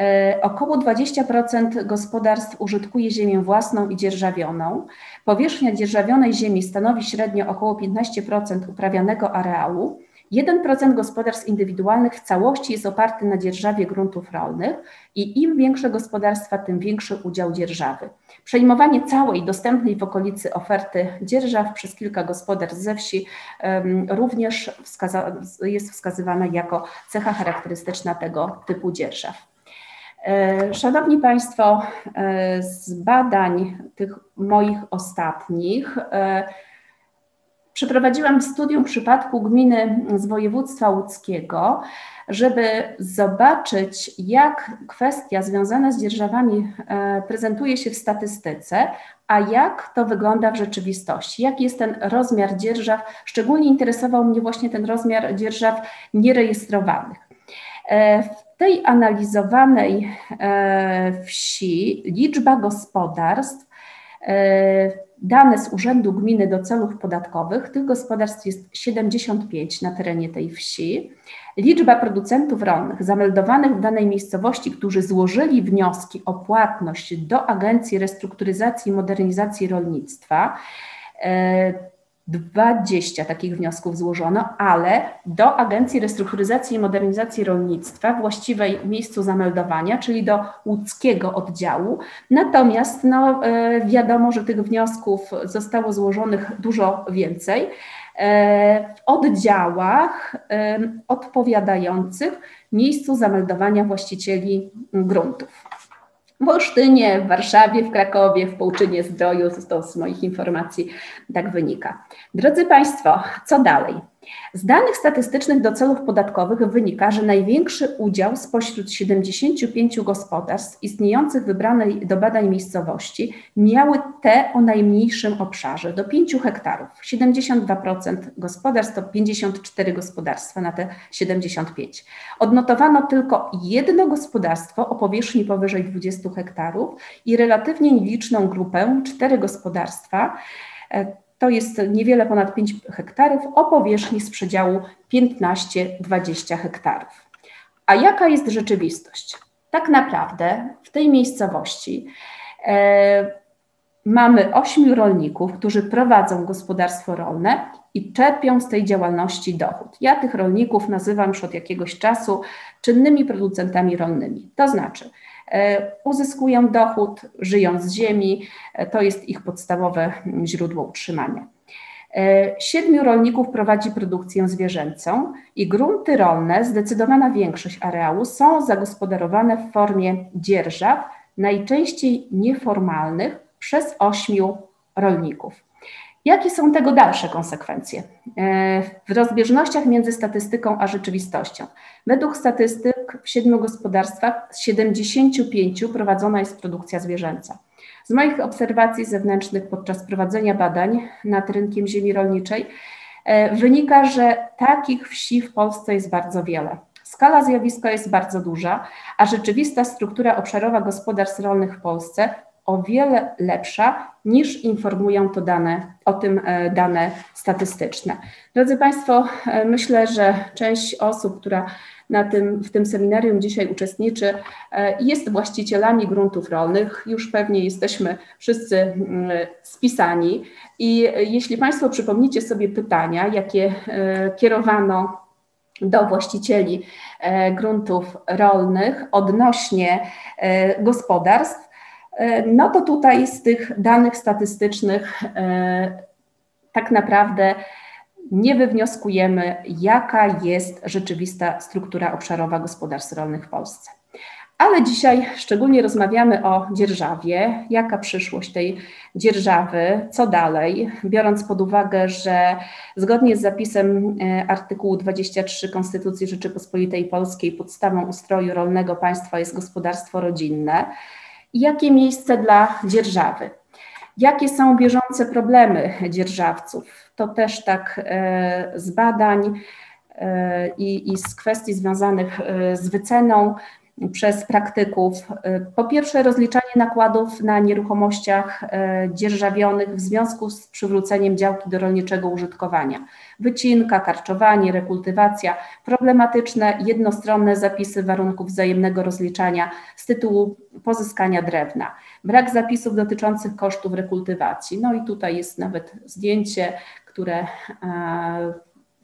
e, Około 20% gospodarstw użytkuje ziemię własną i dzierżawioną. Powierzchnia dzierżawionej ziemi stanowi średnio około 15% uprawianego areału. 1% gospodarstw indywidualnych w całości jest oparty na dzierżawie gruntów rolnych i im większe gospodarstwa, tym większy udział dzierżawy. Przejmowanie całej dostępnej w okolicy oferty dzierżaw przez kilka gospodarstw ze wsi również wskaza jest wskazywane jako cecha charakterystyczna tego typu dzierżaw. E, szanowni Państwo, e, z badań tych moich ostatnich e, Przeprowadziłam studium przypadku gminy z województwa łódzkiego, żeby zobaczyć, jak kwestia związana z dzierżawami e, prezentuje się w statystyce, a jak to wygląda w rzeczywistości, jaki jest ten rozmiar dzierżaw. Szczególnie interesował mnie właśnie ten rozmiar dzierżaw nierejestrowanych. E, w tej analizowanej e, wsi liczba gospodarstw dane z Urzędu Gminy do celów podatkowych. Tych gospodarstw jest 75 na terenie tej wsi. Liczba producentów rolnych zameldowanych w danej miejscowości, którzy złożyli wnioski o płatność do Agencji Restrukturyzacji i Modernizacji Rolnictwa, e, 20 takich wniosków złożono, ale do Agencji Restrukturyzacji i Modernizacji Rolnictwa, właściwej miejscu zameldowania, czyli do łódzkiego oddziału. Natomiast no, e, wiadomo, że tych wniosków zostało złożonych dużo więcej e, w oddziałach e, odpowiadających miejscu zameldowania właścicieli gruntów. W Olsztynie, w Warszawie, w Krakowie, w Połczynie Zdroju, to z moich informacji tak wynika. Drodzy Państwo, co dalej? Z danych statystycznych do celów podatkowych wynika, że największy udział spośród 75 gospodarstw istniejących wybranej do badań miejscowości miały te o najmniejszym obszarze, do 5 hektarów. 72% gospodarstw to 54 gospodarstwa na te 75. Odnotowano tylko jedno gospodarstwo o powierzchni powyżej 20 hektarów i relatywnie nieliczną grupę, cztery gospodarstwa, to jest niewiele ponad 5 hektarów o powierzchni z przedziału 15-20 hektarów. A jaka jest rzeczywistość? Tak naprawdę w tej miejscowości e, mamy ośmiu rolników, którzy prowadzą gospodarstwo rolne i czerpią z tej działalności dochód. Ja tych rolników nazywam już od jakiegoś czasu czynnymi producentami rolnymi. To znaczy, uzyskują dochód, żyją z ziemi, e, to jest ich podstawowe źródło utrzymania. E, siedmiu rolników prowadzi produkcję zwierzęcą i grunty rolne, zdecydowana większość areału, są zagospodarowane w formie dzierżaw, najczęściej nieformalnych, przez ośmiu rolników. Jakie są tego dalsze konsekwencje? W rozbieżnościach między statystyką a rzeczywistością. Według statystyk w siedmiu gospodarstwach z 75 prowadzona jest produkcja zwierzęca. Z moich obserwacji zewnętrznych podczas prowadzenia badań nad rynkiem ziemi rolniczej e, wynika, że takich wsi w Polsce jest bardzo wiele. Skala zjawiska jest bardzo duża, a rzeczywista struktura obszarowa gospodarstw rolnych w Polsce o wiele lepsza niż informują to dane, o tym e, dane statystyczne. Drodzy Państwo, e, myślę, że część osób, która na tym, w tym seminarium dzisiaj uczestniczy, e, jest właścicielami gruntów rolnych. Już pewnie jesteśmy wszyscy spisani. I jeśli Państwo przypomnicie sobie pytania, jakie kierowano do właścicieli gruntów rolnych odnośnie gospodarstw, no to tutaj z tych danych statystycznych e, tak naprawdę nie wywnioskujemy, jaka jest rzeczywista struktura obszarowa gospodarstw rolnych w Polsce. Ale dzisiaj szczególnie rozmawiamy o dzierżawie, jaka przyszłość tej dzierżawy, co dalej, biorąc pod uwagę, że zgodnie z zapisem e, artykułu 23 Konstytucji Rzeczypospolitej Polskiej podstawą ustroju rolnego państwa jest gospodarstwo rodzinne jakie miejsce dla dzierżawy. Jakie są bieżące problemy dzierżawców? To też tak e, z badań e, i, i z kwestii związanych e, z wyceną przez praktyków. Po pierwsze, rozliczanie nakładów na nieruchomościach dzierżawionych w związku z przywróceniem działki do rolniczego użytkowania. Wycinka, karczowanie, rekultywacja, problematyczne, jednostronne zapisy warunków wzajemnego rozliczania z tytułu pozyskania drewna, brak zapisów dotyczących kosztów rekultywacji. No i tutaj jest nawet zdjęcie, które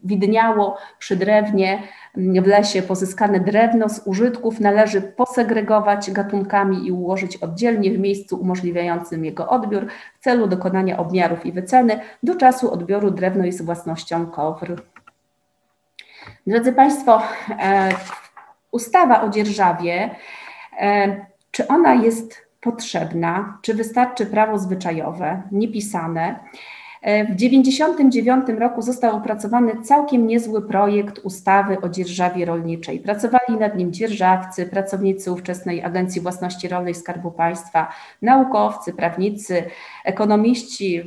widniało przy drewnie w lesie pozyskane drewno z użytków należy posegregować gatunkami i ułożyć oddzielnie w miejscu umożliwiającym jego odbiór w celu dokonania obmiarów i wyceny. Do czasu odbioru drewno jest własnością KOWR. Drodzy Państwo, e, ustawa o dzierżawie, e, czy ona jest potrzebna, czy wystarczy prawo zwyczajowe, niepisane? E, w 1999 roku został opracowany całkiem niezły projekt ustawy o dzierżawie rolniczej. Pracowali nad nim dzierżawcy, pracownicy ówczesnej Agencji Własności Rolnej Skarbu Państwa, naukowcy, prawnicy, ekonomiści,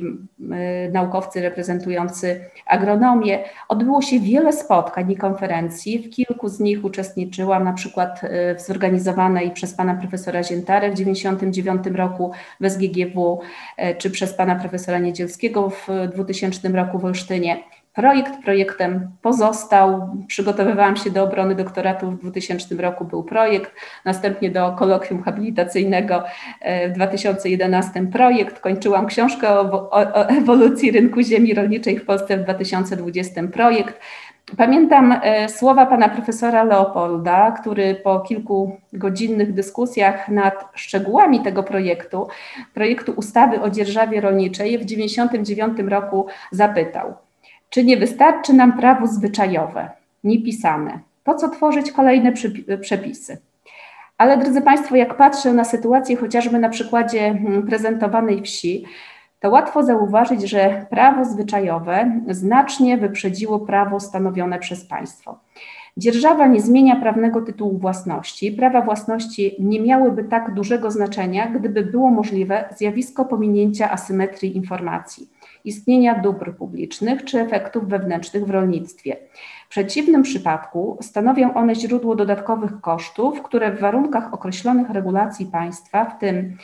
naukowcy reprezentujący agronomię. Odbyło się wiele spotkań i konferencji. W kilku z nich uczestniczyłam, na przykład e, w zorganizowanej przez pana profesora Ziętarę w 1999 roku w SGGW, e, czy przez pana profesora Niedzielskiego w w 2000 roku w Olsztynie. Projekt projektem pozostał. Przygotowywałam się do obrony doktoratu w 2000 roku, był projekt, następnie do kolokwium habilitacyjnego e, w 2011 projekt. Kończyłam książkę o, o, o ewolucji rynku ziemi rolniczej w Polsce w 2020 projekt. Pamiętam e, słowa pana profesora Leopolda, który po kilkugodzinnych dyskusjach nad szczegółami tego projektu, projektu ustawy o dzierżawie rolniczej w 1999 roku zapytał, czy nie wystarczy nam prawo zwyczajowe, niepisane? Po co tworzyć kolejne przepisy? Ale drodzy Państwo, jak patrzę na sytuację chociażby na przykładzie hmm, prezentowanej wsi, to łatwo zauważyć, że prawo zwyczajowe znacznie wyprzedziło prawo stanowione przez państwo. Dzierżawa nie zmienia prawnego tytułu własności. Prawa własności nie miałyby tak dużego znaczenia, gdyby było możliwe zjawisko pominięcia asymetrii informacji, istnienia dóbr publicznych czy efektów wewnętrznych w rolnictwie. W przeciwnym przypadku stanowią one źródło dodatkowych kosztów, które w warunkach określonych regulacji państwa, w tym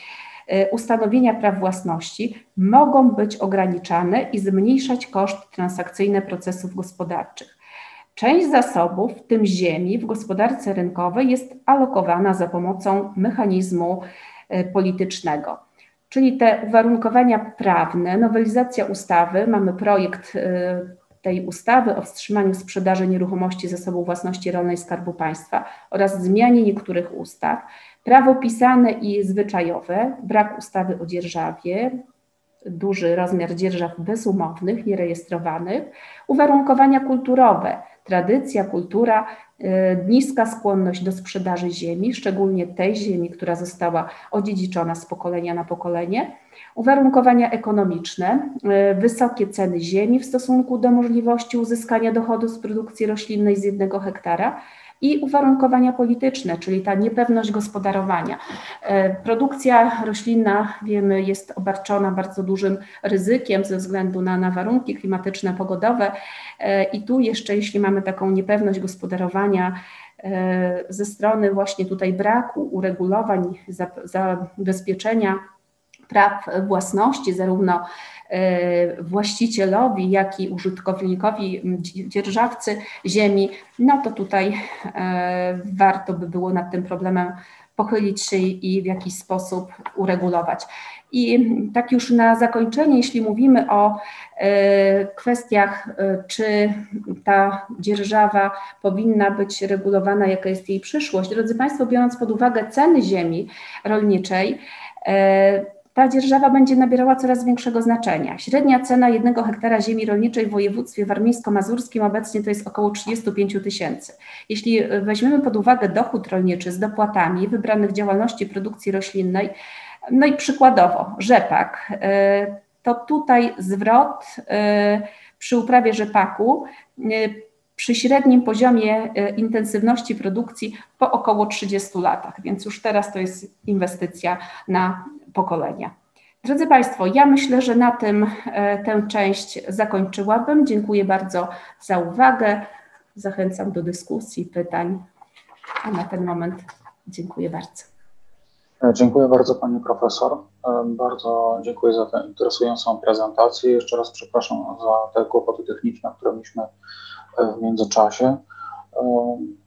ustanowienia praw własności, mogą być ograniczane i zmniejszać koszty transakcyjne procesów gospodarczych. Część zasobów, w tym ziemi, w gospodarce rynkowej jest alokowana za pomocą mechanizmu e, politycznego. Czyli te uwarunkowania prawne, nowelizacja ustawy, mamy projekt e, tej ustawy o wstrzymaniu sprzedaży nieruchomości zasobów własności rolnej Skarbu Państwa oraz zmianie niektórych ustaw, prawo pisane i zwyczajowe, brak ustawy o dzierżawie, duży rozmiar dzierżaw bezumownych, nierejestrowanych, uwarunkowania kulturowe, tradycja, kultura, y, niska skłonność do sprzedaży ziemi, szczególnie tej ziemi, która została odziedziczona z pokolenia na pokolenie, uwarunkowania ekonomiczne, y, wysokie ceny ziemi w stosunku do możliwości uzyskania dochodu z produkcji roślinnej z jednego hektara, i uwarunkowania polityczne, czyli ta niepewność gospodarowania. E, produkcja roślinna, wiemy, jest obarczona bardzo dużym ryzykiem ze względu na, na warunki klimatyczne, pogodowe e, i tu jeszcze, jeśli mamy taką niepewność gospodarowania, e, ze strony właśnie tutaj braku uregulowań, zabezpieczenia praw własności, zarówno E, właścicielowi, jak i użytkownikowi, dzierżawcy ziemi, no to tutaj e, warto by było nad tym problemem pochylić się i w jakiś sposób uregulować. I tak już na zakończenie, jeśli mówimy o e, kwestiach, czy ta dzierżawa powinna być regulowana, jaka jest jej przyszłość, drodzy Państwo, biorąc pod uwagę ceny ziemi rolniczej, ta dzierżawa będzie nabierała coraz większego znaczenia. Średnia cena jednego hektara ziemi rolniczej w województwie warmińsko-mazurskim obecnie to jest około 35 tysięcy. Jeśli weźmiemy pod uwagę dochód rolniczy z dopłatami wybranych działalności produkcji roślinnej, no i przykładowo rzepak, y, to tutaj zwrot y, przy uprawie rzepaku przy średnim poziomie intensywności produkcji po około 30 latach, więc już teraz to jest inwestycja na pokolenia. Drodzy Państwo, ja myślę, że na tym e, tę część zakończyłabym. Dziękuję bardzo za uwagę. Zachęcam do dyskusji, pytań. A na ten moment dziękuję bardzo. E, dziękuję bardzo Pani Profesor. E, bardzo dziękuję za tę interesującą prezentację. Jeszcze raz przepraszam za te kłopoty techniczne, które mieliśmy w międzyczasie.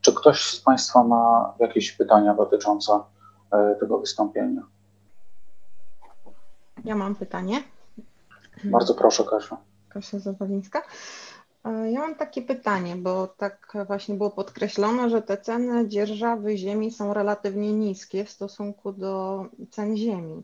Czy ktoś z Państwa ma jakieś pytania dotyczące tego wystąpienia? Ja mam pytanie. Bardzo proszę, Kasia. Kasia Zawalińska. E, ja mam takie pytanie, bo tak właśnie było podkreślone, że te ceny dzierżawy ziemi są relatywnie niskie w stosunku do cen ziemi.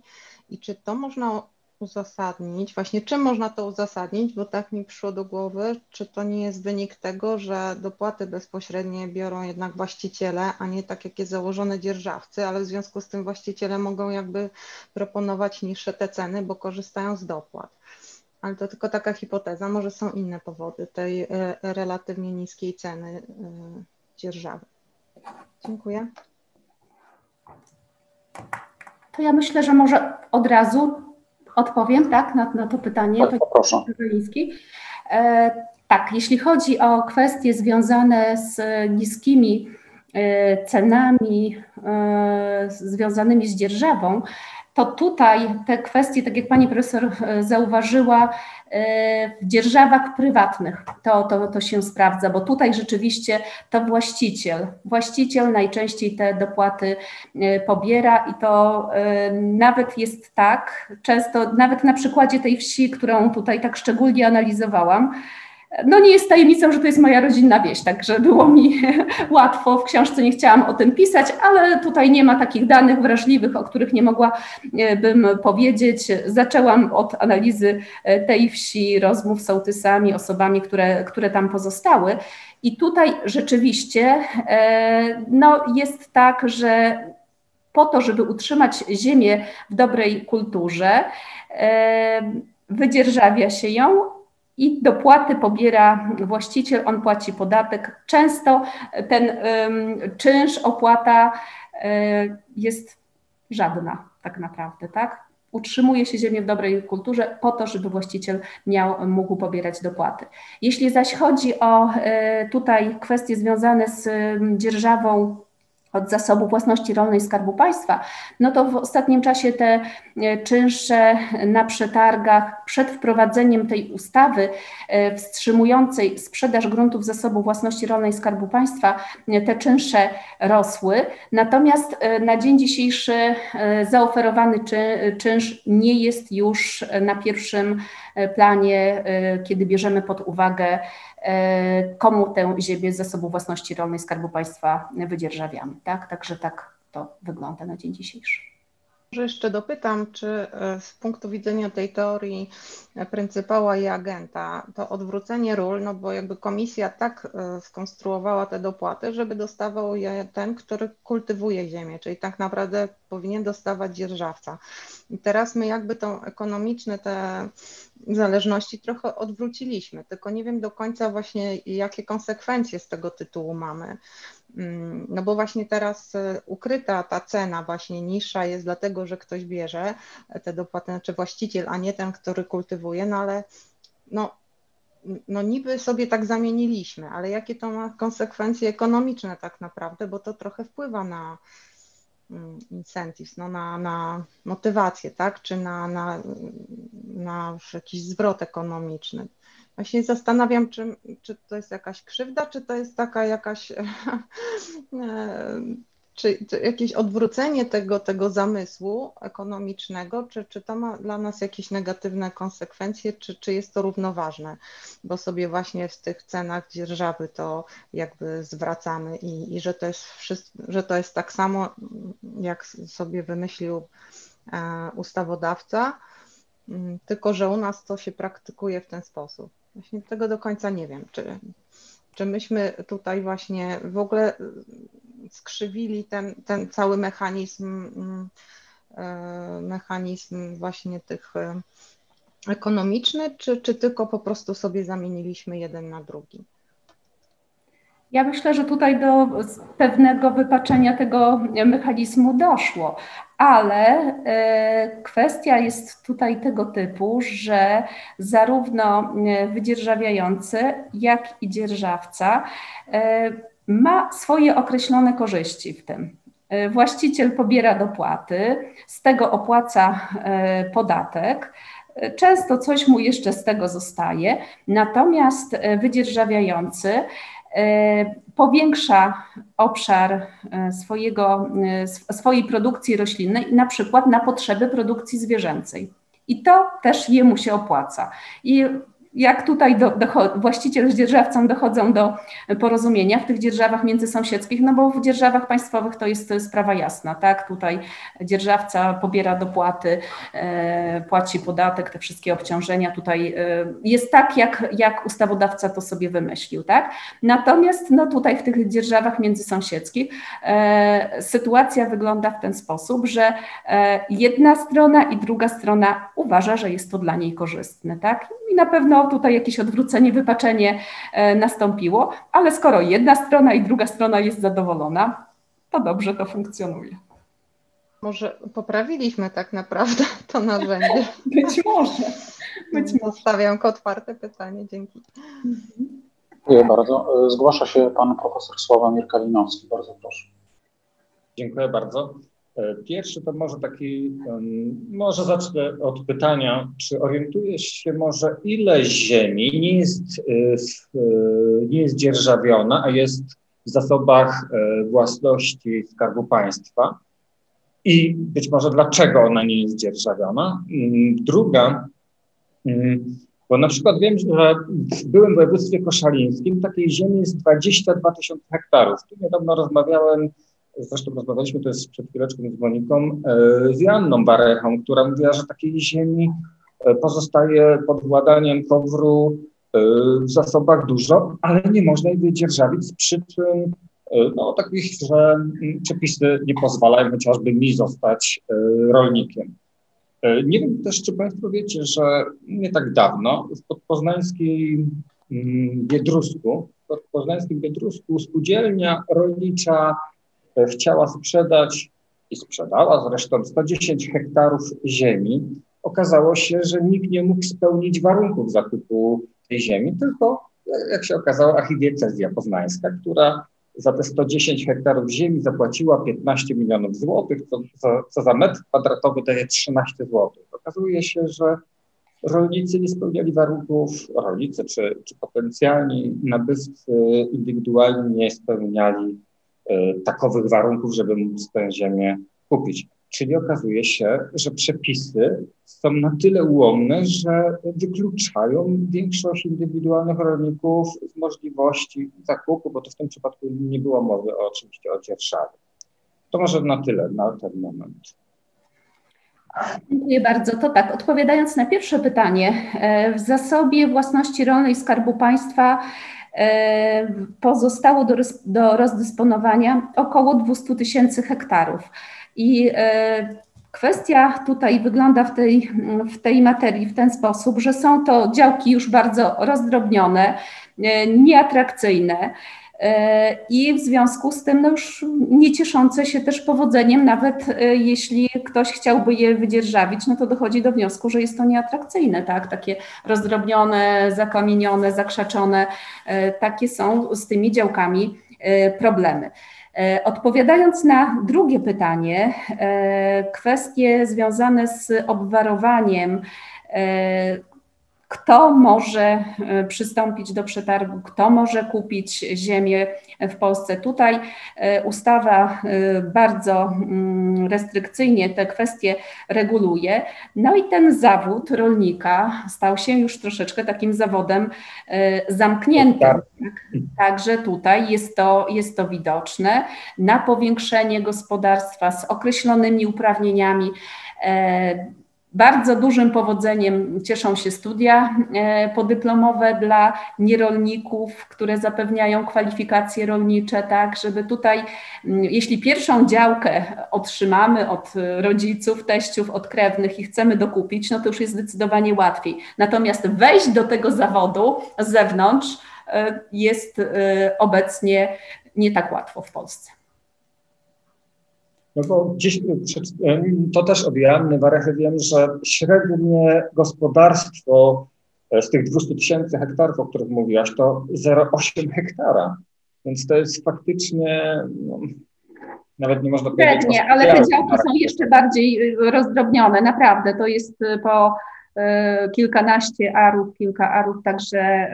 I czy to można uzasadnić, właśnie czym można to uzasadnić, bo tak mi przyszło do głowy, czy to nie jest wynik tego, że dopłaty bezpośrednie biorą jednak właściciele, a nie tak jak jest założone dzierżawcy, ale w związku z tym właściciele mogą jakby proponować niższe te ceny, bo korzystają z dopłat. Ale to tylko taka hipoteza, może są inne powody tej e, relatywnie niskiej ceny e, dzierżawy. Dziękuję. To ja myślę, że może od razu Odpowiem, tak, na, na to pytanie. Proszę. E, tak, jeśli chodzi o kwestie związane z niskimi e, cenami e, związanymi z dzierżawą, to tutaj te kwestie, tak jak pani profesor e, zauważyła, e, w dzierżawach prywatnych to, to, to się sprawdza, bo tutaj rzeczywiście to właściciel, właściciel najczęściej te dopłaty e, pobiera i to nawet jest tak, często nawet na przykładzie tej wsi, którą tutaj tak szczególnie analizowałam, no nie jest tajemnicą, że to jest moja rodzinna wieś, także było mi łatwo. W książce nie chciałam o tym pisać, ale tutaj nie ma takich danych wrażliwych, o których nie mogłabym powiedzieć. Zaczęłam od analizy e, tej wsi, rozmów z sołtysami, osobami, które, które tam pozostały. I tutaj rzeczywiście e, no, jest tak, że po to, żeby utrzymać ziemię w dobrej kulturze, wydzierżawia się ją i dopłaty pobiera właściciel, on płaci podatek. Często ten czynsz, opłata jest żadna tak naprawdę, tak? Utrzymuje się ziemię w dobrej kulturze po to, żeby właściciel miał, mógł pobierać dopłaty. Jeśli zaś chodzi o e, tutaj kwestie związane z dzierżawą od zasobu własności rolnej Skarbu Państwa, no to w ostatnim czasie te e, czynsze na przetargach przed wprowadzeniem tej ustawy e, wstrzymującej sprzedaż gruntów zasobu własności rolnej Skarbu Państwa, e, te czynsze rosły. Natomiast na dzień dzisiejszy zaoferowany czynsz nie jest już na pierwszym planie, kiedy bierzemy pod uwagę komu tę ziemię z zasobu własności rolnej Skarbu Państwa wydzierżawiamy. Tak? Także tak to wygląda na dzień dzisiejszy. Może jeszcze dopytam, czy e, z punktu widzenia tej teorii e, pryncypała i agenta, to odwrócenie ról, no bo jakby komisja tak skonstruowała te dopłaty, żeby dostawał je ten, który kultywuje ziemię, czyli tak naprawdę powinien dostawać dzierżawca. I teraz my jakby tą ekonomiczne te zależności trochę odwróciliśmy, tylko nie wiem do końca właśnie jakie konsekwencje z tego tytułu mamy. Mm, no bo właśnie teraz e, ukryta ta cena właśnie niższa jest dlatego, że ktoś bierze te dopłaty, znaczy właściciel, a nie ten, który kultywuje, no ale no, no niby sobie tak zamieniliśmy, ale jakie to ma konsekwencje ekonomiczne tak naprawdę, bo to trochę wpływa na, incentives, no na, na motywację, tak, czy na, na, na jakiś zwrot ekonomiczny. Właśnie zastanawiam, czy, czy to jest jakaś krzywda, czy to jest taka jakaś e, czy, jakieś odwrócenie tego, tego zamysłu ekonomicznego, czy, czy to ma dla nas jakieś negatywne konsekwencje, czy, czy jest to równoważne, bo sobie właśnie w tych cenach dzierżawy to jakby zwracamy i, i że, to jest wszystko, że to jest tak samo, jak sobie wymyślił e, ustawodawca, mm, tylko że u nas to się praktykuje w ten sposób. Właśnie tego do końca nie wiem, czy, czy myśmy tutaj właśnie w ogóle skrzywili ten, ten cały mechanizm, mm, e, mechanizm właśnie tych e, ekonomiczny, czy, czy tylko po prostu sobie zamieniliśmy jeden na drugi? Ja myślę, że tutaj do pewnego wypaczenia tego mechanizmu doszło, ale e, kwestia jest tutaj tego typu, że zarówno wydzierżawiający, jak i dzierżawca ma swoje określone korzyści w tym. E, właściciel pobiera dopłaty, z tego opłaca e, podatek. E, często coś mu jeszcze z tego zostaje, natomiast wydzierżawiający powiększa obszar swojego, swojej produkcji roślinnej, na przykład na potrzeby produkcji zwierzęcej. I to też jemu się opłaca. I jak tutaj do, właściciel z dzierżawcą dochodzą do porozumienia w tych dzierżawach międzysąsiedzkich, no bo w dzierżawach państwowych to jest sprawa jasna, tak? Tutaj dzierżawca pobiera dopłaty, e, płaci podatek, te wszystkie obciążenia tutaj e, jest tak, jak, jak ustawodawca to sobie wymyślił, tak? Natomiast no tutaj w tych dzierżawach międzysąsiedzkich e, sytuacja wygląda w ten sposób, że e, jedna strona i druga strona uważa, że jest to dla niej korzystne, tak? I na pewno tutaj jakieś odwrócenie, wypaczenie e, nastąpiło, ale skoro jedna strona i druga strona jest zadowolona, to dobrze to funkcjonuje. Może poprawiliśmy tak naprawdę to narzędzie. Być może. Być może. Zostawiam otwarte pytanie. Dzięki. Dziękuję bardzo. Zgłasza się pan profesor Sławomir Kalinowski. Bardzo proszę. Dziękuję bardzo. E, pierwszy to może taki, może zacznę od pytania, czy orientujesz się może ile ziemi nie jest, e, e, nie jest dzierżawiona, a jest w zasobach własności Skarbu Państwa i być może dlaczego ona nie jest dzierżawiona. Mm, druga, mm, bo na przykład wiem, że w byłym województwie koszalińskim takiej ziemi jest 22 tysiące hektarów. Tu niedawno rozmawiałem zresztą rozmawialiśmy to jest przed chwileczką z Moniką, e, z Janną Barechą, która mówiła, że takiej ziemi e, pozostaje pod władaniem KOWR-u e, w zasobach dużo, ale nie można jej wydzierżawić z przyczyn no, takich, że przepisy nie pozwalają chociażby mi zostać rolnikiem. Nie wiem też, czy Państwo wiecie, że nie tak dawno w podpoznańskiej mm, Biedrusku, w podpoznańskim Biedrusku spółdzielnia rolnicza chciała sprzedać i sprzedała zresztą 110 hektarów ziemi. Okazało się, że nikt nie mógł spełnić warunków zakupu tej ziemi, tylko jak się okazało archidiecezja poznańska, która za te 110 hektarów ziemi zapłaciła 15 milionów złotych, co, co, co za metr kwadratowy daje 13 złotych. Okazuje się, że rolnicy nie spełniali warunków, rolnicy czy, czy potencjalni nabywcy indywidualni nie spełniali takowych warunków, żeby móc tę ziemię kupić. Czyli okazuje się, że przepisy są na tyle ułomne, że wykluczają większość indywidualnych rolników z możliwości zakupu, bo to w tym przypadku nie było mowy o, oczywiście o dzierżawie. To może na tyle na ten moment. Dziękuję bardzo. To tak, odpowiadając na pierwsze pytanie, e, w zasobie własności rolnej Skarbu Państwa pozostało do, do rozdysponowania około 200 tysięcy hektarów. I e, kwestia tutaj wygląda w tej, w tej materii w ten sposób, że są to działki już bardzo rozdrobnione, e, nieatrakcyjne. E, I w związku z tym no już nie cieszące się też powodzeniem, nawet jeśli ktoś chciałby je wydzierżawić, no to dochodzi do wniosku, że jest to nieatrakcyjne, tak? Takie rozdrobnione, zakamienione, zakrzaczone, takie są z tymi działkami problemy. E, odpowiadając na drugie pytanie, e, kwestie związane z obwarowaniem e, kto może e, przystąpić do przetargu, kto może kupić ziemię w Polsce. Tutaj e, ustawa e, bardzo mm, restrykcyjnie te kwestie reguluje. No i ten zawód rolnika stał się już troszeczkę takim zawodem zamkniętym. Tak. Także tutaj jest to, jest to widoczne. Na powiększenie gospodarstwa z określonymi uprawnieniami bardzo dużym powodzeniem cieszą się studia e, podyplomowe dla nierolników, które zapewniają kwalifikacje rolnicze, tak, żeby tutaj, jeśli pierwszą działkę otrzymamy od rodziców, teściów, od krewnych i chcemy dokupić, no to już jest zdecydowanie łatwiej. Natomiast wejść do tego zawodu z zewnątrz e, jest e, obecnie nie tak łatwo w Polsce. No bo dziś to też od Joanny Warechy wiem, że średnie gospodarstwo e, z tych 200 tysięcy hektarów, o których mówiłaś, to 0,8 hektara. Więc to jest faktycznie, no, nawet nie można powiedzieć. Średnie, ale te działki są jeszcze bardziej y, rozdrobnione, naprawdę. To jest y, po y, kilkanaście arów, kilka arów, także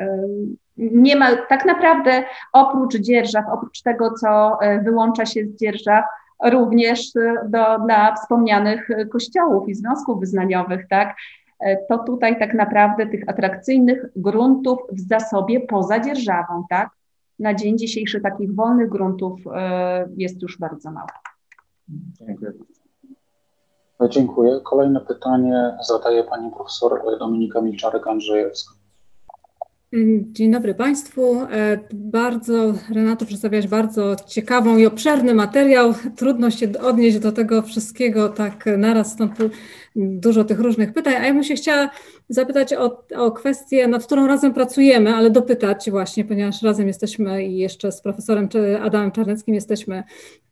nie ma tak naprawdę oprócz dzierżaw, oprócz tego, co wyłącza się z dzierżaw, również y, do, dla wspomnianych kościołów i związków wyznaniowych, tak? E, to tutaj tak naprawdę tych atrakcyjnych gruntów w zasobie poza dzierżawą, tak? Na dzień dzisiejszy takich wolnych gruntów e, jest już bardzo mało. Dziękuję. Dziękuję. Kolejne pytanie zadaje pani profesor Dominika Milczarek-Andrzejewska. Dzień dobry Państwu. E, bardzo, Renato, przedstawiałaś bardzo ciekawą i obszerny materiał. Trudno się odnieść do tego wszystkiego tak naraz, stąd dużo tych różnych pytań. A ja bym się chciała zapytać o, o kwestię, nad którą razem pracujemy, ale dopytać właśnie, ponieważ razem jesteśmy i jeszcze z profesorem Adamem Czarneckim jesteśmy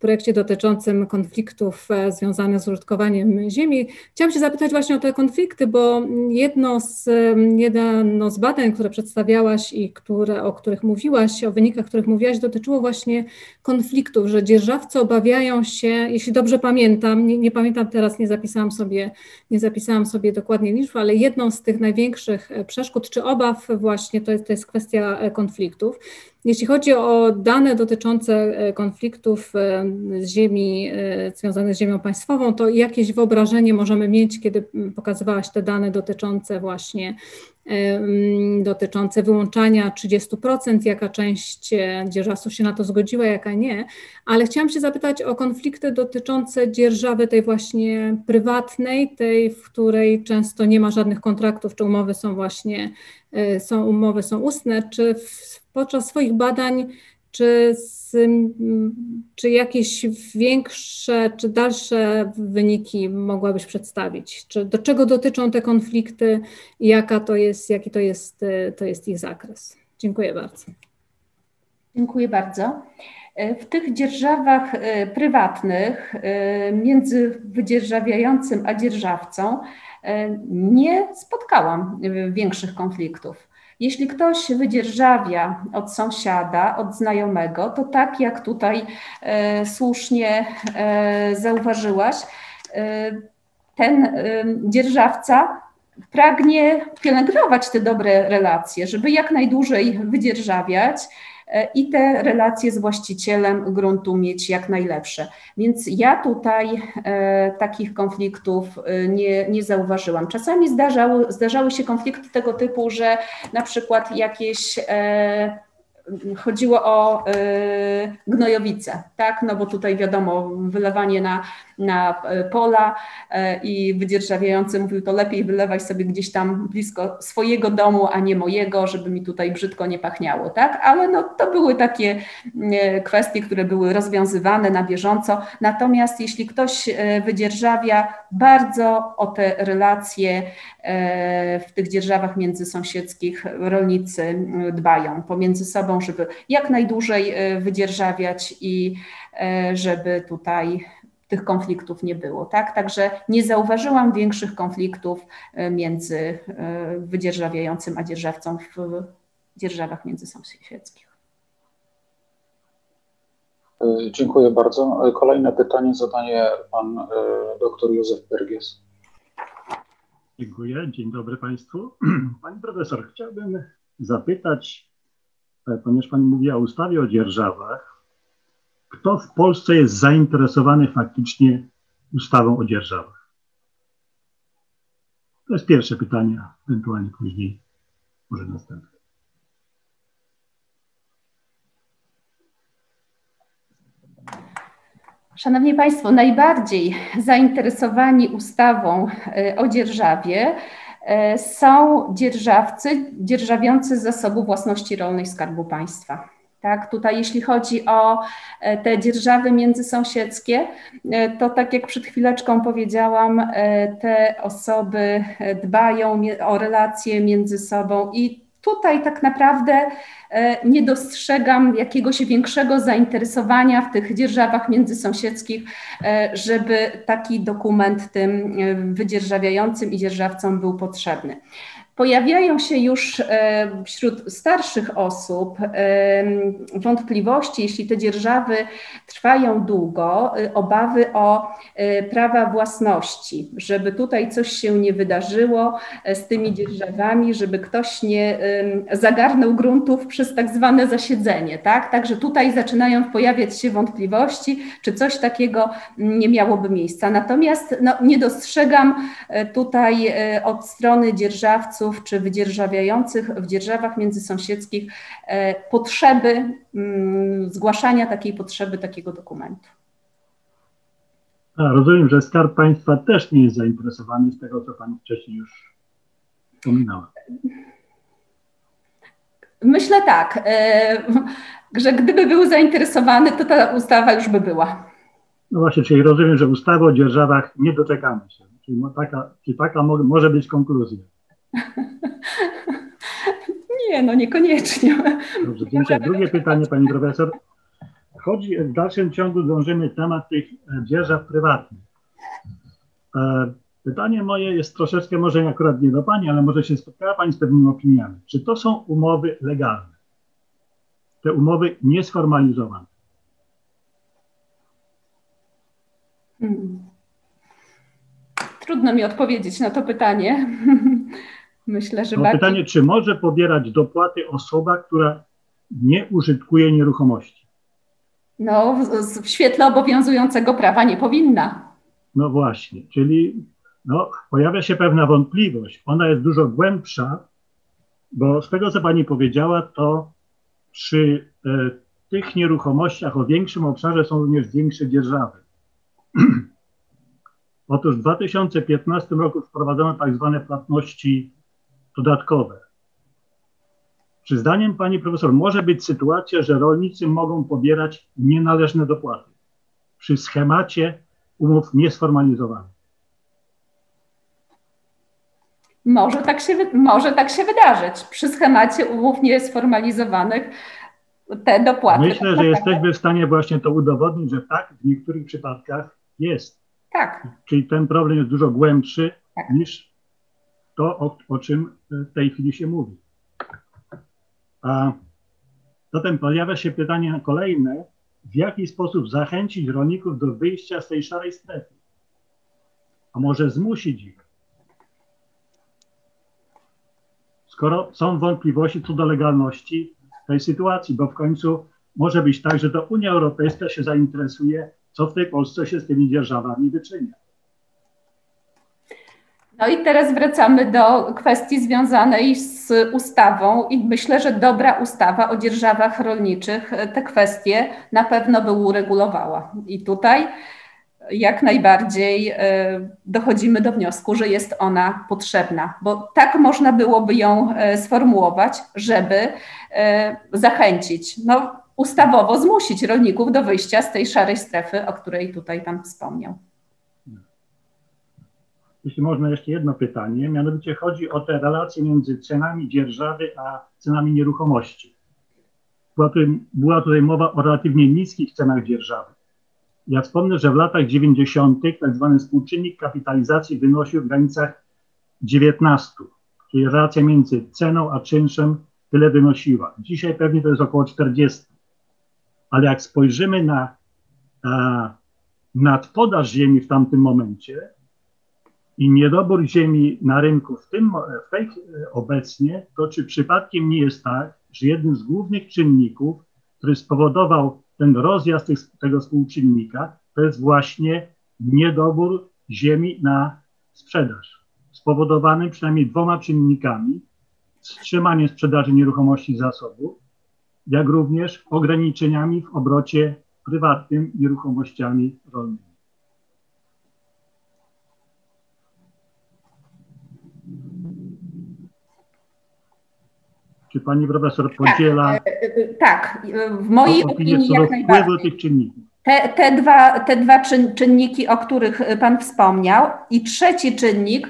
projekcie dotyczącym konfliktów e, związanych z użytkowaniem ziemi. Chciałam się zapytać właśnie o te konflikty, bo jedno z, jedno z badań, które przedstawiałaś i które, o których mówiłaś, o wynikach, których mówiłaś, dotyczyło właśnie konfliktów, że dzierżawcy obawiają się, jeśli dobrze pamiętam, nie, nie pamiętam teraz, nie zapisałam sobie, nie zapisałam sobie dokładnie liczb, ale jedną z tych największych e, przeszkód czy obaw właśnie to jest, to jest kwestia e, konfliktów. Jeśli chodzi o dane dotyczące e, konfliktów z ziemi, związanych z ziemią państwową, to jakieś wyobrażenie możemy mieć, kiedy pokazywałaś te dane dotyczące właśnie dotyczące wyłączania 30%, jaka część dzierżawców się na to zgodziła, jaka nie, ale chciałam się zapytać o konflikty dotyczące dzierżawy tej właśnie prywatnej, tej, w której często nie ma żadnych kontraktów, czy umowy są właśnie, e, są umowy są ustne, czy w, podczas swoich badań czy, z, czy jakieś większe, czy dalsze wyniki mogłabyś przedstawić? Czy do czego dotyczą te konflikty i jaka to jest, jaki to jest, to jest ich zakres? Dziękuję bardzo. Dziękuję bardzo. W tych dzierżawach e, prywatnych e, między wydzierżawiającym a dzierżawcą e, nie spotkałam większych konfliktów. Jeśli ktoś wydzierżawia od sąsiada, od znajomego, to tak jak tutaj e, słusznie e, zauważyłaś, e, ten e, dzierżawca pragnie pielęgnować te dobre relacje, żeby jak najdłużej wydzierżawiać i te relacje z właścicielem gruntu mieć jak najlepsze. Więc ja tutaj e, takich konfliktów e, nie, nie zauważyłam. Czasami zdarzały, zdarzały się konflikty tego typu, że na przykład jakieś chodziło o y, gnojowice, tak? No bo tutaj wiadomo, wylewanie na, na e, pola y, i wydzierżawiający mówił, to lepiej wylewaj sobie gdzieś tam blisko swojego domu, a nie mojego, żeby mi tutaj brzydko nie pachniało, tak? Ale no to były takie y, kwestie, które były rozwiązywane na bieżąco. Natomiast jeśli ktoś wydzierżawia, bardzo o te relacje w tych dzierżawach międzysąsiedzkich rolnicy dbają pomiędzy sobą żeby jak najdłużej e, wydzierżawiać i e, żeby tutaj tych konfliktów nie było. Tak? Także nie zauważyłam większych konfliktów e, między wydzierżawiającym a dzierżawcą w dzierżawach międzysąsiedzkich. Dziękuję bardzo. Kolejne pytanie zadaje pan dr Józef Bergies. Dziękuję. Dzień dobry Państwu. Pani profesor, chciałbym zapytać ponieważ Pani mówiła o ustawie o dzierżawach, kto w Polsce jest zainteresowany faktycznie ustawą o dzierżawach? To jest pierwsze pytanie, ewentualnie później może następne. Szanowni Państwo, najbardziej zainteresowani ustawą e, o dzierżawie E, są dzierżawcy, dzierżawiący zasobu własności rolnej Skarbu Państwa. Tak, tutaj jeśli chodzi o e, te dzierżawy międzysąsiedzkie, e, to tak jak przed chwileczką powiedziałam, te osoby dbają o relacje między sobą i tutaj tak naprawdę e, nie dostrzegam jakiegoś większego zainteresowania w tych dzierżawach międzysąsiedzkich, e, żeby taki dokument tym e, wydzierżawiającym i dzierżawcom był potrzebny. Pojawiają się już e, wśród starszych osób e, wątpliwości, jeśli te dzierżawy trwają długo, e, obawy o prawa własności, żeby tutaj coś się nie wydarzyło z tymi dzierżawami, żeby ktoś nie zagarnął gruntów przez tak zwane zasiedzenie. Tak? Także tutaj zaczynają pojawiać się wątpliwości, czy coś takiego nie miałoby miejsca. Natomiast no, nie dostrzegam tutaj od strony dzierżawców, czy wydzierżawiających w dzierżawach międzysąsiedzkich e, potrzeby, mm, zgłaszania takiej potrzeby takiego dokumentu. A, rozumiem, że Skarb Państwa też nie jest zainteresowany z tego, co Pani wcześniej już wspominała. Myślę tak, e, że gdyby był zainteresowany, to ta ustawa już by była. No właśnie, czyli rozumiem, że ustawy o dzierżawach nie doczekamy się. Czyli taka, czyli taka może być konkluzja. Nie, no niekoniecznie. Dobrze, dziękuję. Drugie pytanie, pani profesor. Chodzi, w dalszym ciągu dążymy temat tych e, dzierżaw prywatnych. E, pytanie moje jest troszeczkę, może akurat nie do Pani, ale może się spotkała Pani z pewnymi opiniami. Czy to są umowy legalne? Te umowy niesformalizowane? Hmm. Trudno mi odpowiedzieć na to pytanie. Myślę, że no, bardziej... Pytanie, czy może pobierać dopłaty osoba, która nie użytkuje nieruchomości? No, w, w świetle obowiązującego prawa nie powinna. No właśnie, czyli no, pojawia się pewna wątpliwość. Ona jest dużo głębsza, bo z tego, co Pani powiedziała, to przy e, tych nieruchomościach o większym obszarze są również większe dzierżawy. Otóż w 2015 roku wprowadzono tak zwane płatności dodatkowe. Czy zdaniem pani profesor może być sytuacja, że rolnicy mogą pobierać nienależne dopłaty przy schemacie umów niesformalizowanych? Może tak, się, może tak się wydarzyć. Przy schemacie umów niesformalizowanych te dopłaty. Myślę, tak że jesteśmy w stanie właśnie to udowodnić, że tak, w niektórych przypadkach jest. Tak. Czyli ten problem jest dużo głębszy tak. niż to, o, o czym w tej chwili się mówi. A zatem pojawia się pytanie kolejne, w jaki sposób zachęcić rolników do wyjścia z tej szarej strefy? A może zmusić ich? Skoro są wątpliwości co do legalności tej sytuacji, bo w końcu może być tak, że to Unia Europejska się zainteresuje, co w tej Polsce się z tymi dzierżawami wyczynia. No i teraz wracamy do kwestii związanej z ustawą i myślę, że dobra ustawa o dzierżawach rolniczych te kwestie na pewno by uregulowała. I tutaj jak najbardziej e, dochodzimy do wniosku, że jest ona potrzebna, bo tak można byłoby ją e, sformułować, żeby e, zachęcić, no, ustawowo zmusić rolników do wyjścia z tej szarej strefy, o której tutaj Pan wspomniał. Jeśli można jeszcze jedno pytanie, mianowicie chodzi o te relacje między cenami dzierżawy a cenami nieruchomości. Była tutaj, była tutaj mowa o relatywnie niskich cenach dzierżawy. Ja wspomnę, że w latach 90. tak zwany współczynnik kapitalizacji wynosił w granicach 19, czyli relacja między ceną a czynszem tyle wynosiła. Dzisiaj pewnie to jest około 40. Ale jak spojrzymy na a, nadpodaż ziemi w tamtym momencie, i niedobór ziemi na rynku w, tym, w tej obecnie, to czy przypadkiem nie jest tak, że jednym z głównych czynników, który spowodował ten rozjazd tego współczynnika, to jest właśnie niedobór ziemi na sprzedaż, spowodowany przynajmniej dwoma czynnikami, wstrzymaniem sprzedaży nieruchomości zasobu, jak również ograniczeniami w obrocie prywatnym nieruchomościami rolnymi. Czy pani profesor podziela? Tak, e, e, tak. w mojej opinii jak najbardziej. tych czynników. Te, te, dwa, te dwa czynniki, o których Pan wspomniał, i trzeci czynnik,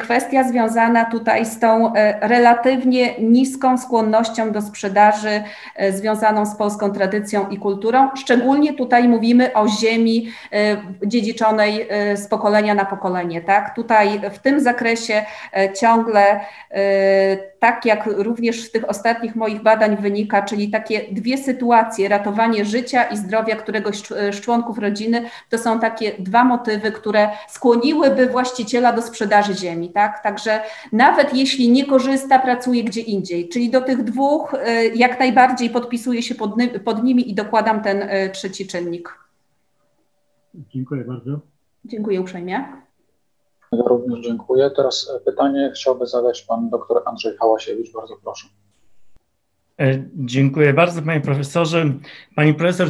kwestia związana tutaj z tą e, relatywnie niską skłonnością do sprzedaży e, związaną z polską tradycją i kulturą. Szczególnie tutaj mówimy o ziemi dziedziczonej z pokolenia na pokolenie. Tak? Tutaj w tym zakresie ciągle, tak jak również z tych ostatnich moich badań wynika, czyli takie dwie sytuacje, ratowanie życia i zdrowia któregoś z członków rodziny, to są takie dwa motywy, które skłoniłyby właściciela do sprzedaży ziemi, tak? Także nawet jeśli nie korzysta, pracuje gdzie indziej. Czyli do tych dwóch y, jak najbardziej podpisuję się pod, pod nimi i dokładam ten y, trzeci czynnik. Dziękuję bardzo. Dziękuję uprzejmie. Ja również dziękuję. Teraz e, pytanie chciałby zadać pan dr Andrzej Hałasiewicz. Bardzo proszę. E, dziękuję bardzo, panie profesorze. Pani profesor,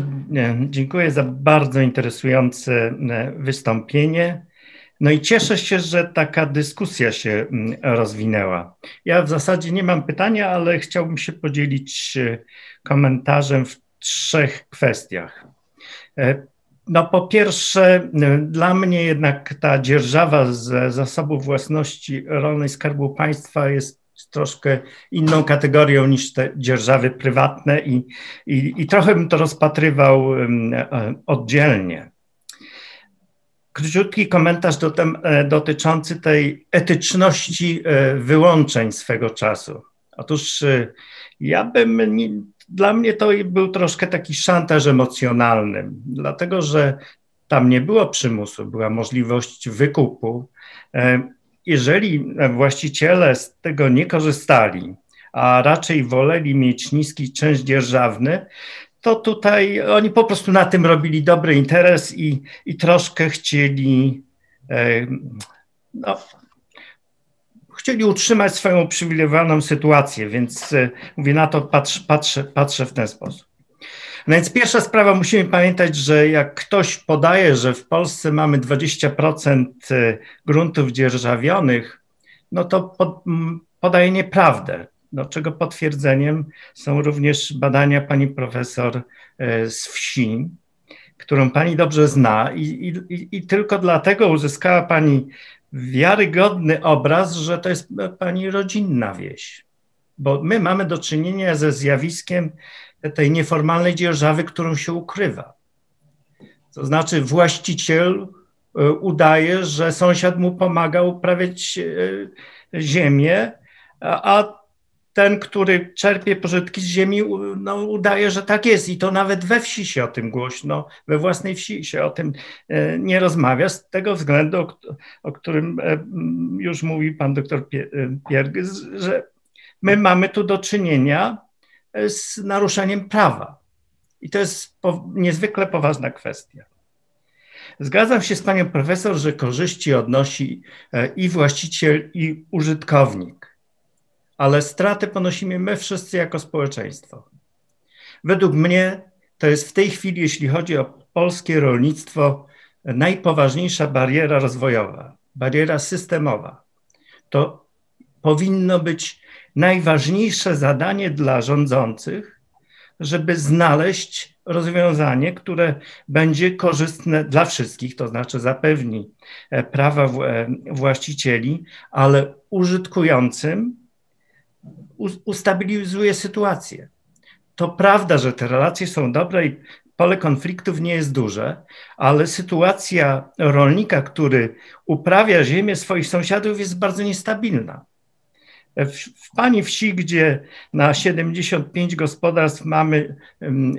dziękuję za bardzo interesujące e, wystąpienie. No i cieszę się, że taka dyskusja się rozwinęła. Ja w zasadzie nie mam pytania, ale chciałbym się podzielić e, komentarzem w trzech kwestiach. No po pierwsze, dla mnie jednak ta dzierżawa z zasobów własności rolnej Skarbu Państwa jest troszkę inną kategorią niż te dzierżawy prywatne i, i, i trochę bym to rozpatrywał e, oddzielnie. Króciutki komentarz do tem, e, dotyczący tej etyczności e, wyłączeń swego czasu. Otóż ja bym, dla mnie to był troszkę taki szantaż emocjonalny, dlatego że tam nie było przymusu, była możliwość wykupu jeżeli właściciele z tego nie korzystali, a raczej woleli mieć niski czynsz dzierżawny, to tutaj oni po prostu na tym robili dobry interes i, i troszkę chcieli, e, no, chcieli utrzymać swoją uprzywilejowaną sytuację, więc e, mówię na to, patrz, patrzę, patrzę w ten sposób. No więc pierwsza sprawa, musimy pamiętać, że jak ktoś podaje, że w Polsce mamy 20% y, gruntów dzierżawionych, no to podaje nieprawdę. No, czego potwierdzeniem są również badania pani profesor z wsi, którą pani dobrze zna, i, i, i tylko dlatego uzyskała pani wiarygodny obraz, że to jest pani rodzinna wieś. Bo my mamy do czynienia ze zjawiskiem tej nieformalnej dzierżawy, którą się ukrywa. To znaczy, właściciel e, udaje, że sąsiad mu pomaga uprawiać e, ziemię, a ten, który czerpie pożytki z ziemi, no, udaje, że tak jest. I to nawet we wsi się o tym głośno, we własnej wsi się o tym e, nie rozmawia, z tego względu, o, o którym e, już mówi pan doktor Pierg, że my mamy tu do czynienia e, z naruszeniem prawa. I to jest niezwykle poważna kwestia. Zgadzam się z panią profesor, że korzyści odnosi i właściciel, i użytkownik ale straty ponosimy my wszyscy jako społeczeństwo. Według mnie to jest w tej chwili, jeśli chodzi o polskie rolnictwo, najpoważniejsza bariera rozwojowa, bariera systemowa. To powinno być najważniejsze zadanie dla rządzących, żeby znaleźć rozwiązanie, które będzie korzystne dla wszystkich, to znaczy zapewni e, prawa właścicieli, ale użytkującym ustabilizuje sytuację. To prawda, że te relacje są dobre i pole konfliktów nie jest duże, ale sytuacja rolnika, który uprawia ziemię swoich sąsiadów, jest bardzo niestabilna. W, w pani wsi, gdzie na 75 gospodarstw mamy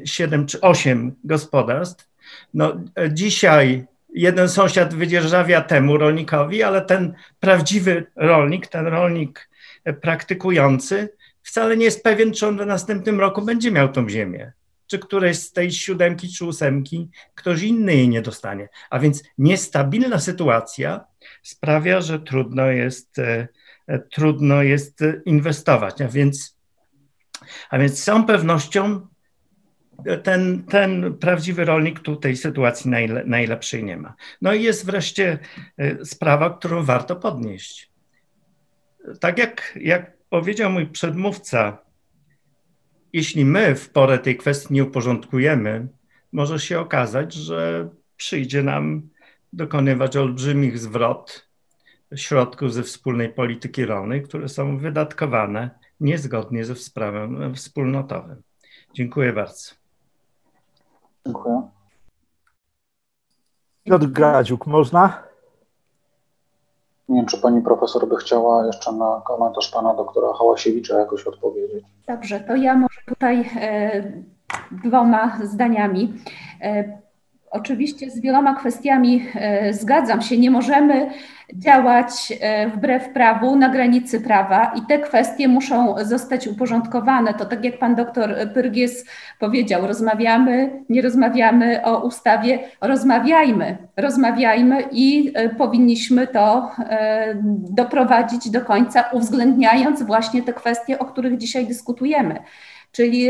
7 czy 8 gospodarstw, no dzisiaj jeden sąsiad wydzierżawia temu rolnikowi, ale ten prawdziwy rolnik, ten rolnik praktykujący wcale nie jest pewien, czy on w następnym roku będzie miał tą ziemię. Czy któreś z tej siódemki czy ósemki ktoś inny jej nie dostanie. A więc niestabilna sytuacja sprawia, że trudno jest, e, e, trudno jest inwestować. A więc, a więc z całą pewnością ten, ten prawdziwy rolnik tu tej sytuacji najle, najlepszej nie ma. No i jest wreszcie e, sprawa, którą warto podnieść tak jak, jak powiedział mój przedmówca, jeśli my w porę tej kwestii nie uporządkujemy, może się okazać, że przyjdzie nam dokonywać olbrzymich zwrot środków ze wspólnej polityki rolnej, które są wydatkowane niezgodnie ze sprawem wspólnotowym. Dziękuję bardzo. Dziękuję. Piotr Gradziuk, można? Nie wiem, czy pani profesor by chciała jeszcze na komentarz pana doktora Hałasiewicza jakoś odpowiedzieć. Dobrze, to ja może tutaj e, dwoma zdaniami. Oczywiście z wieloma kwestiami e, zgadzam się. Nie możemy działać e, wbrew prawu, na granicy prawa i te kwestie muszą zostać uporządkowane. To tak jak pan doktor Pyrgies powiedział, rozmawiamy, nie rozmawiamy o ustawie, rozmawiajmy, rozmawiajmy i e, powinniśmy to doprowadzić do końca, uwzględniając właśnie te kwestie, o których dzisiaj dyskutujemy. Czyli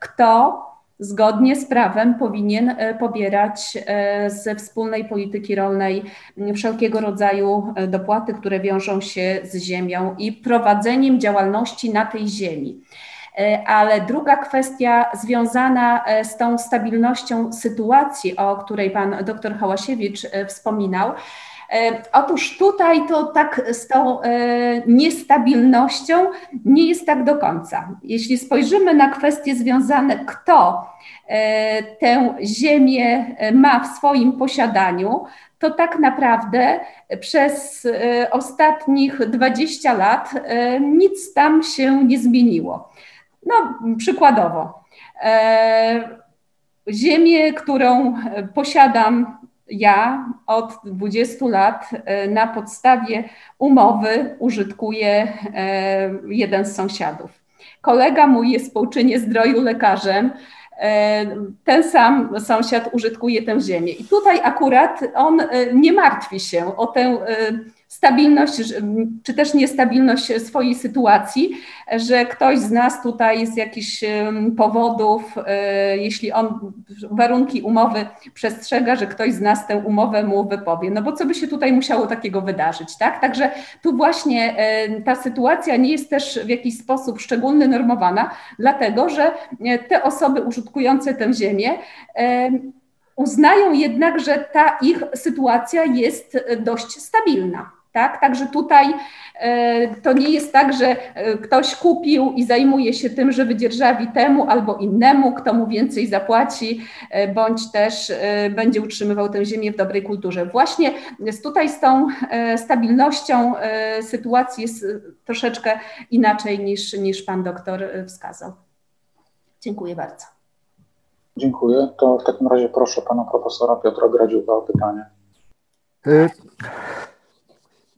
kto zgodnie z prawem powinien e, pobierać e, ze wspólnej polityki rolnej wszelkiego rodzaju e, dopłaty, które wiążą się z ziemią i prowadzeniem działalności na tej ziemi. Ale druga kwestia związana z tą stabilnością sytuacji, o której pan dr Hałasiewicz wspominał, Otóż tutaj to tak z tą niestabilnością nie jest tak do końca. Jeśli spojrzymy na kwestie związane, kto E, tę ziemię e, ma w swoim posiadaniu, to tak naprawdę przez e, ostatnich 20 lat nic tam się nie zmieniło. No, przykładowo, ziemię, którą posiadam ja od 20 lat na podstawie umowy użytkuje jeden z sąsiadów. Kolega mój jest po uczynie zdroju lekarzem, E, ten sam sąsiad użytkuje tę ziemię. I tutaj akurat on nie martwi się o tę stabilność, czy też niestabilność swojej sytuacji, że ktoś z nas tutaj z jakichś powodów, e, jeśli on warunki umowy przestrzega, że ktoś z nas tę umowę mu wypowie. No bo co by się tutaj musiało takiego wydarzyć, tak? Także tu właśnie e, ta sytuacja nie jest też w jakiś sposób szczególny normowana, dlatego że e, te osoby użytkujące tę ziemię uznają jednak, że ta ich sytuacja jest dość stabilna. Tak? Także tutaj e, to nie jest tak, że e, ktoś kupił i zajmuje się tym, że wydzierżawi temu albo innemu, kto mu więcej zapłaci, e, bądź też będzie utrzymywał tę ziemię w dobrej kulturze. Właśnie tutaj z tą stabilnością sytuacji jest troszeczkę inaczej niż, niż pan doktor wskazał. Dziękuję bardzo. Dziękuję. To w takim razie proszę pana profesora Piotra Gradziuka o pytanie.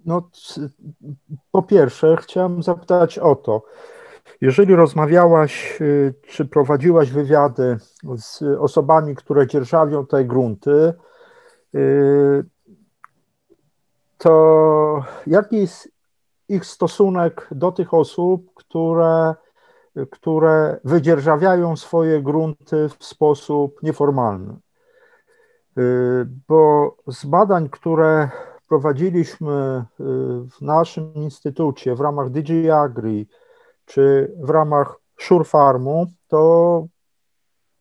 No, po pierwsze, chciałem zapytać o to. Jeżeli rozmawiałaś, y, czy prowadziłaś wywiady z osobami, które dzierżawią te grunty, y, to jaki jest ich stosunek do tych osób, które, które wydzierżawiają swoje grunty w sposób nieformalny? Y, bo z badań, które prowadziliśmy y, w naszym instytucie w ramach DigiAgri czy w ramach SureFarmu, to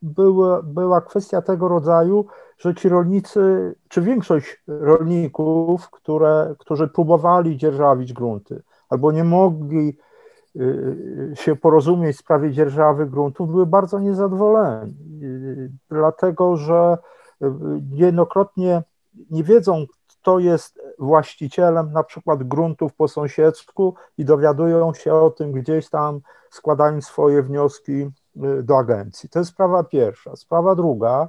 była, była kwestia tego rodzaju, że ci rolnicy, czy większość rolników, które, którzy próbowali dzierżawić grunty albo nie mogli y, się porozumieć w sprawie dzierżawy gruntów, były bardzo niezadowoleni, y, dlatego że niejednokrotnie nie wiedzą, kto jest właścicielem na przykład gruntów po sąsiedzku i dowiadują się o tym gdzieś tam, składając swoje wnioski y, do agencji. To jest sprawa pierwsza. Sprawa druga,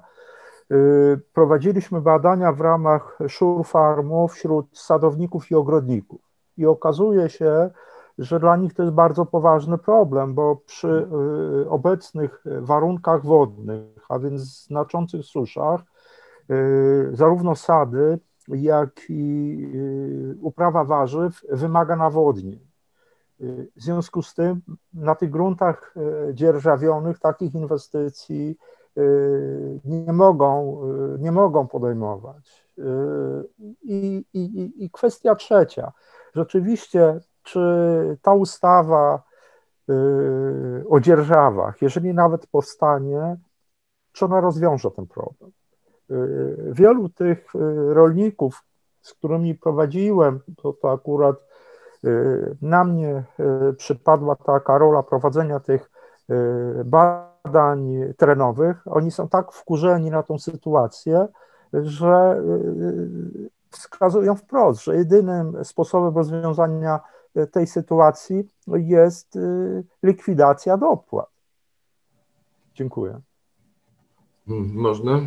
y, prowadziliśmy badania w ramach Sure Farmu wśród sadowników i ogrodników i okazuje się, że dla nich to jest bardzo poważny problem, bo przy y, obecnych warunkach wodnych, a więc znaczących suszach, zarówno sady, jak i y, uprawa warzyw wymaga nawodnień. Y, w związku z tym na tych gruntach y, dzierżawionych takich inwestycji nie mogą, nie mogą podejmować. I, i, I kwestia trzecia. Rzeczywiście, czy ta ustawa o dzierżawach, jeżeli nawet powstanie, czy ona rozwiąże ten problem? Y, wielu tych y, rolników, z którymi prowadziłem, to, to akurat y, na mnie przypadła taka rola prowadzenia tych badań terenowych, oni są tak wkurzeni na tą sytuację, że wskazują wprost, że jedynym sposobem rozwiązania tej sytuacji jest likwidacja dopłat. Dziękuję. Hmm, można?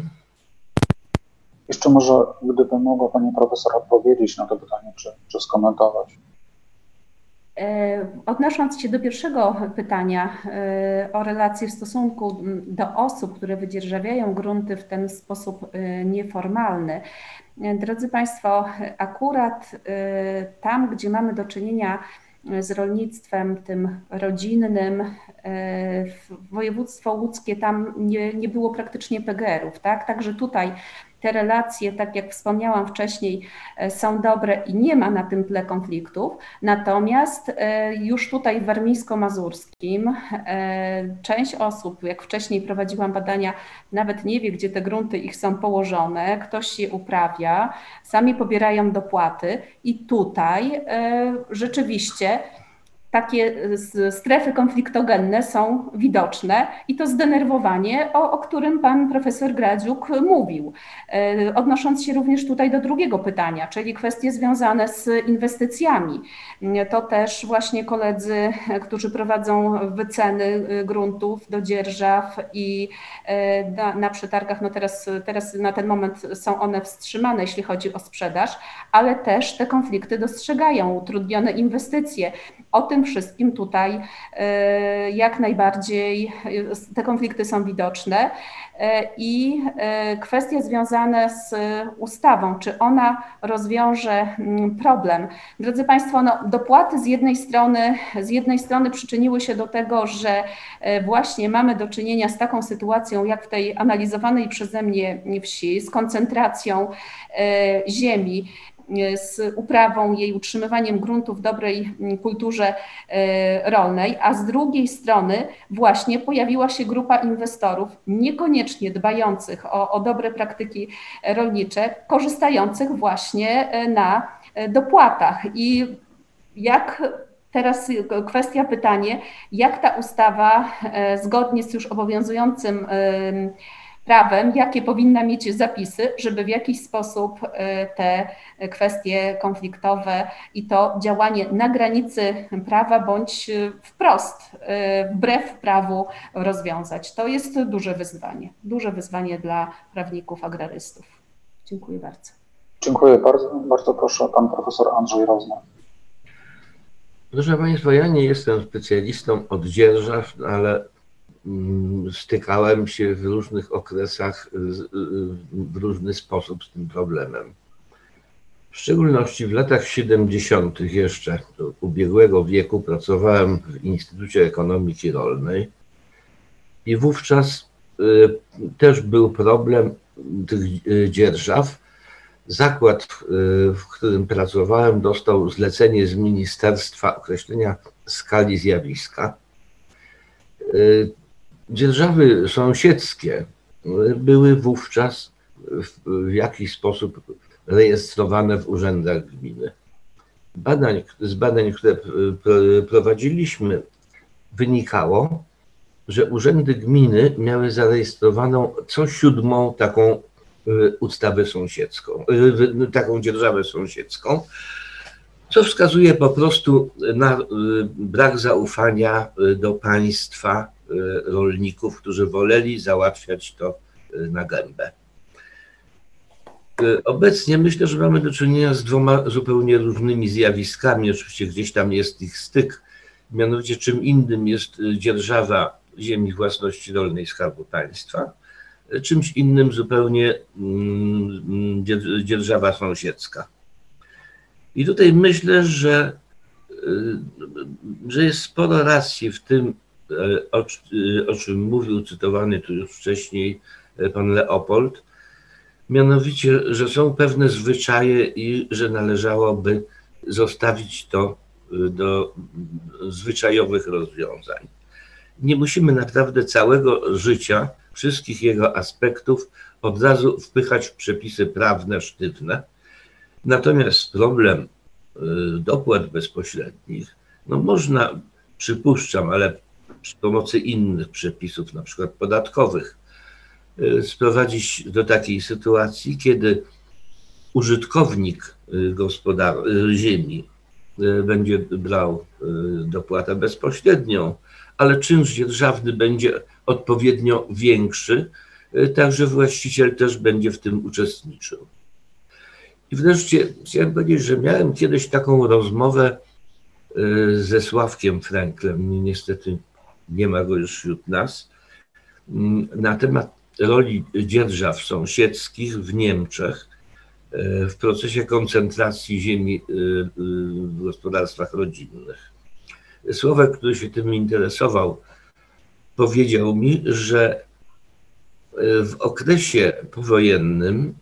Jeszcze może, gdyby mogła Pani Profesor odpowiedzieć na to pytanie, czy, czy skomentować. E, odnosząc się do pierwszego pytania e, o relacje w stosunku do osób, które wydzierżawiają grunty w ten sposób e, nieformalny, drodzy Państwo, akurat tam, gdzie mamy do czynienia z rolnictwem tym rodzinnym, województwo łódzkie, tam nie, nie było praktycznie PGR-ów, tak? Także tutaj te relacje, tak jak wspomniałam wcześniej, e, są dobre i nie ma na tym tle konfliktów. Natomiast e, już tutaj w warmińsko-mazurskim e, część osób, jak wcześniej prowadziłam badania, nawet nie wie, gdzie te grunty ich są położone, ktoś je uprawia, sami pobierają dopłaty i tutaj rzeczywiście takie strefy konfliktogenne są widoczne i to zdenerwowanie, o, o, którym pan profesor Gradziuk mówił. E, odnosząc się również tutaj do drugiego pytania, czyli kwestie związane z inwestycjami. To też właśnie koledzy, którzy prowadzą wyceny gruntów do dzierżaw i e, na, na przetargach, no teraz, teraz na ten moment są one wstrzymane, jeśli chodzi o sprzedaż, ale też te konflikty dostrzegają, utrudnione inwestycje. O tym wszystkim tutaj jak najbardziej te konflikty są widoczne. I kwestie związane z ustawą, czy ona rozwiąże mm, problem. Drodzy Państwo, no, dopłaty z jednej strony, z jednej strony przyczyniły się do tego, że właśnie mamy do czynienia z taką sytuacją, jak w tej analizowanej przeze mnie wsi, z koncentracją ziemi, z uprawą jej utrzymywaniem gruntu w dobrej mm, kulturze e, rolnej, a z drugiej strony właśnie pojawiła się grupa inwestorów niekoniecznie dbających o, o dobre praktyki rolnicze, korzystających właśnie e, na e, dopłatach. I jak Teraz kwestia, pytanie, jak ta ustawa zgodnie z już obowiązującym prawem, jakie powinna mieć zapisy, żeby w jakiś sposób e, te kwestie konfliktowe i to działanie na granicy prawa bądź e, wprost, e, wbrew prawu rozwiązać. To jest duże wyzwanie, duże wyzwanie dla prawników, agrarystów. Dziękuję bardzo. Dziękuję bardzo. Bardzo proszę, pan profesor Andrzej Rozna. Proszę Państwa, ja nie jestem specjalistą od dzierżaw, ale stykałem się w różnych okresach w różny sposób z tym problemem. W szczególności w latach 70. jeszcze ubiegłego wieku pracowałem w Instytucie Ekonomiki Rolnej i wówczas y, też był problem tych y, dzierżaw. Zakład, y, w którym pracowałem, dostał zlecenie z ministerstwa określenia skali zjawiska Dzierżawy sąsiedzkie były wówczas w, jakiś sposób rejestrowane w urzędach gminy. Badań, z badań, które prowadziliśmy, wynikało, że urzędy gminy miały zarejestrowaną co siódmą taką y, ustawę sąsiedzką, y, taką dzierżawę sąsiedzką, co wskazuje po prostu na y, brak zaufania do państwa Y, rolników, którzy woleli załatwiać to y, na gębę. Y, obecnie myślę, że mamy do czynienia z dwoma zupełnie różnymi zjawiskami. Oczywiście gdzieś tam jest ich styk. Mianowicie czym innym jest dzierżawa ziemi własności rolnej Skarbu Państwa, czymś innym zupełnie mm, dzierżawa sąsiedzka. I tutaj myślę, że, że jest sporo racji w tym, o, e, o czym mówił cytowany tu już wcześniej e, pan Leopold, mianowicie, że są pewne zwyczaje i że należałoby zostawić to do zwyczajowych rozwiązań. Nie musimy naprawdę całego życia, wszystkich jego aspektów od razu wpychać w przepisy prawne sztywne. Natomiast problem dopłat bezpośrednich, no można, przypuszczam, ale przy pomocy innych przepisów, na przykład podatkowych, y, sprowadzić do takiej sytuacji, kiedy użytkownik y, gospodar y, ziemi będzie brał dopłatę bezpośrednią, ale czynsz dzierżawny będzie odpowiednio większy, także właściciel też będzie w tym uczestniczył. I wreszcie chciałem powiedzieć, że miałem kiedyś taką rozmowę ze Sławkiem Franklem, niestety nie ma go już wśród nas, mm, na temat roli dzierżaw sąsiedzkich w Niemczech e, w procesie koncentracji ziemi e, e, w gospodarstwach rodzinnych. Słowek, który się tym interesował, powiedział mi, że w okresie powojennym,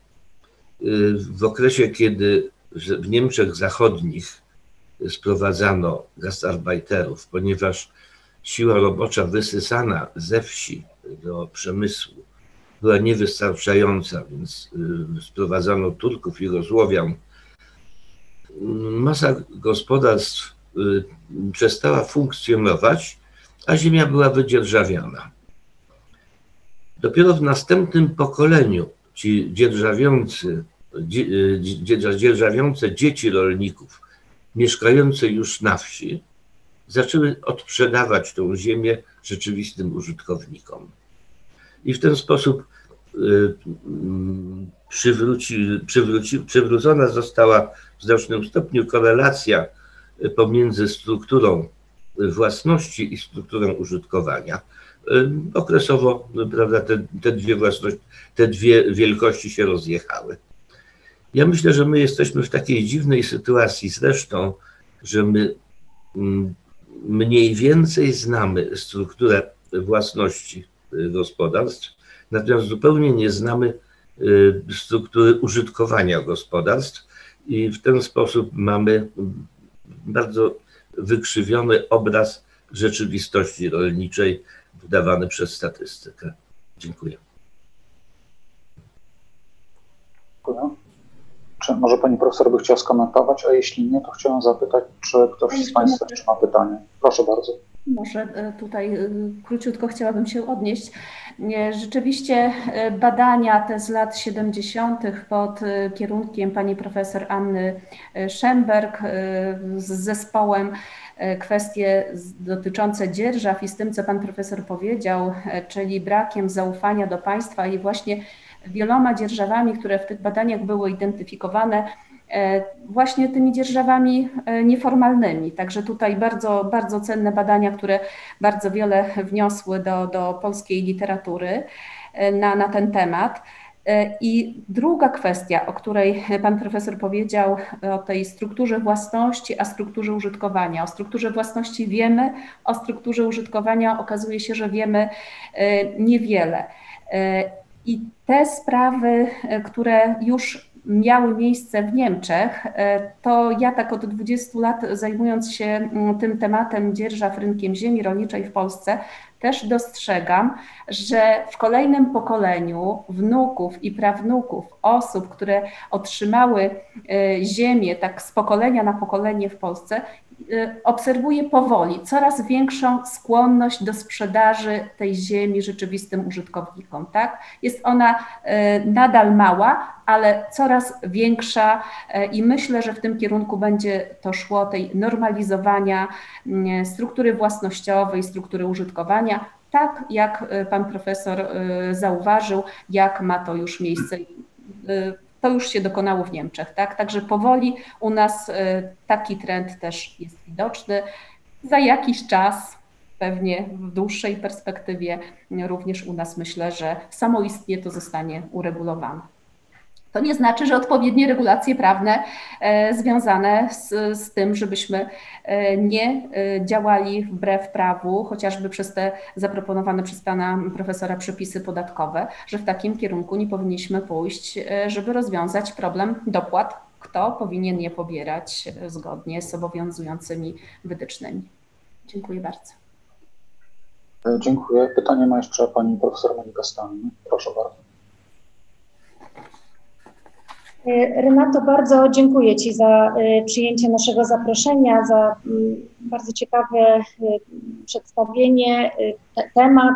w okresie, kiedy w Niemczech Zachodnich sprowadzano gastarbeiterów, ponieważ siła robocza wysysana ze wsi do przemysłu była niewystarczająca, więc y, sprowadzano Turków i Rozłowian. Masa gospodarstw y, przestała funkcjonować, a ziemia była wydzierżawiana. Dopiero w następnym pokoleniu ci dzierżawiący, y, dzierżawiące dzieci rolników, mieszkające już na wsi, zaczęły odprzedawać tą ziemię rzeczywistym użytkownikom. I w ten sposób y, przywróci, przywróci, przywrócona została w znacznym stopniu korelacja pomiędzy strukturą własności i strukturę użytkowania. Okresowo prawda, te, te, dwie własności, te dwie wielkości się rozjechały. Ja myślę, że my jesteśmy w takiej dziwnej sytuacji zresztą, że my mm, mniej więcej znamy strukturę własności gospodarstw, natomiast zupełnie nie znamy y, struktury użytkowania gospodarstw i w ten sposób mamy bardzo wykrzywiony obraz rzeczywistości rolniczej wydawany przez statystykę. Dziękuję. Dziękuję. Czy może pani profesor by chciała skomentować, a jeśli nie, to chciałem zapytać, czy ktoś z Państwa jeszcze ma pytanie. Proszę bardzo. Może e, tutaj e, króciutko chciałabym się odnieść. Rzeczywiście e, badania te z lat 70. pod kierunkiem pani profesor Anny Szemberg z zespołem kwestie dotyczące dzierżaw i z tym, co pan profesor powiedział, czyli brakiem zaufania do państwa i właśnie wieloma dzierżawami, które w tych badaniach były identyfikowane, e, właśnie tymi dzierżawami e, nieformalnymi. Także tutaj bardzo, bardzo cenne badania, które bardzo wiele wniosły do, do polskiej literatury e, na, na ten temat. I druga kwestia, o której pan profesor powiedział, o tej strukturze własności, a strukturze użytkowania. O strukturze własności wiemy, o strukturze użytkowania okazuje się, że wiemy niewiele. I te sprawy, e, które już miały miejsce w Niemczech, e, to ja tak od 20 lat zajmując się mm, tym tematem dzierżaw rynkiem ziemi rolniczej w Polsce, też dostrzegam, że w kolejnym pokoleniu wnuków i prawnuków osób, które otrzymały e, ziemię tak z pokolenia na pokolenie w Polsce, Y, obserwuję powoli coraz większą skłonność do sprzedaży tej ziemi rzeczywistym użytkownikom. Tak? Jest ona y, nadal mała, ale coraz większa y, i myślę, że w tym kierunku będzie to szło tej normalizowania struktury własnościowej, struktury użytkowania, tak jak pan profesor zauważył, jak ma to już miejsce to już się dokonało w Niemczech, tak? Także powoli u nas y, taki trend też jest widoczny. Za jakiś czas, pewnie w dłuższej perspektywie, również u nas myślę, że samoistnie to zostanie uregulowane. To nie znaczy, że odpowiednie regulacje prawne e, związane z, z tym, żebyśmy e, nie e, działali wbrew prawu, chociażby przez te zaproponowane przez pana profesora przepisy podatkowe, że w takim kierunku nie powinniśmy pójść, żeby rozwiązać problem dopłat, kto powinien je pobierać zgodnie z obowiązującymi wytycznymi. Dziękuję bardzo. Dziękuję. Pytanie ma jeszcze pani profesor Monika Stanny. Proszę bardzo. E, Renato, bardzo dziękuję Ci za e, przyjęcie naszego zaproszenia, za mm, bardzo ciekawe e, przedstawienie, temat.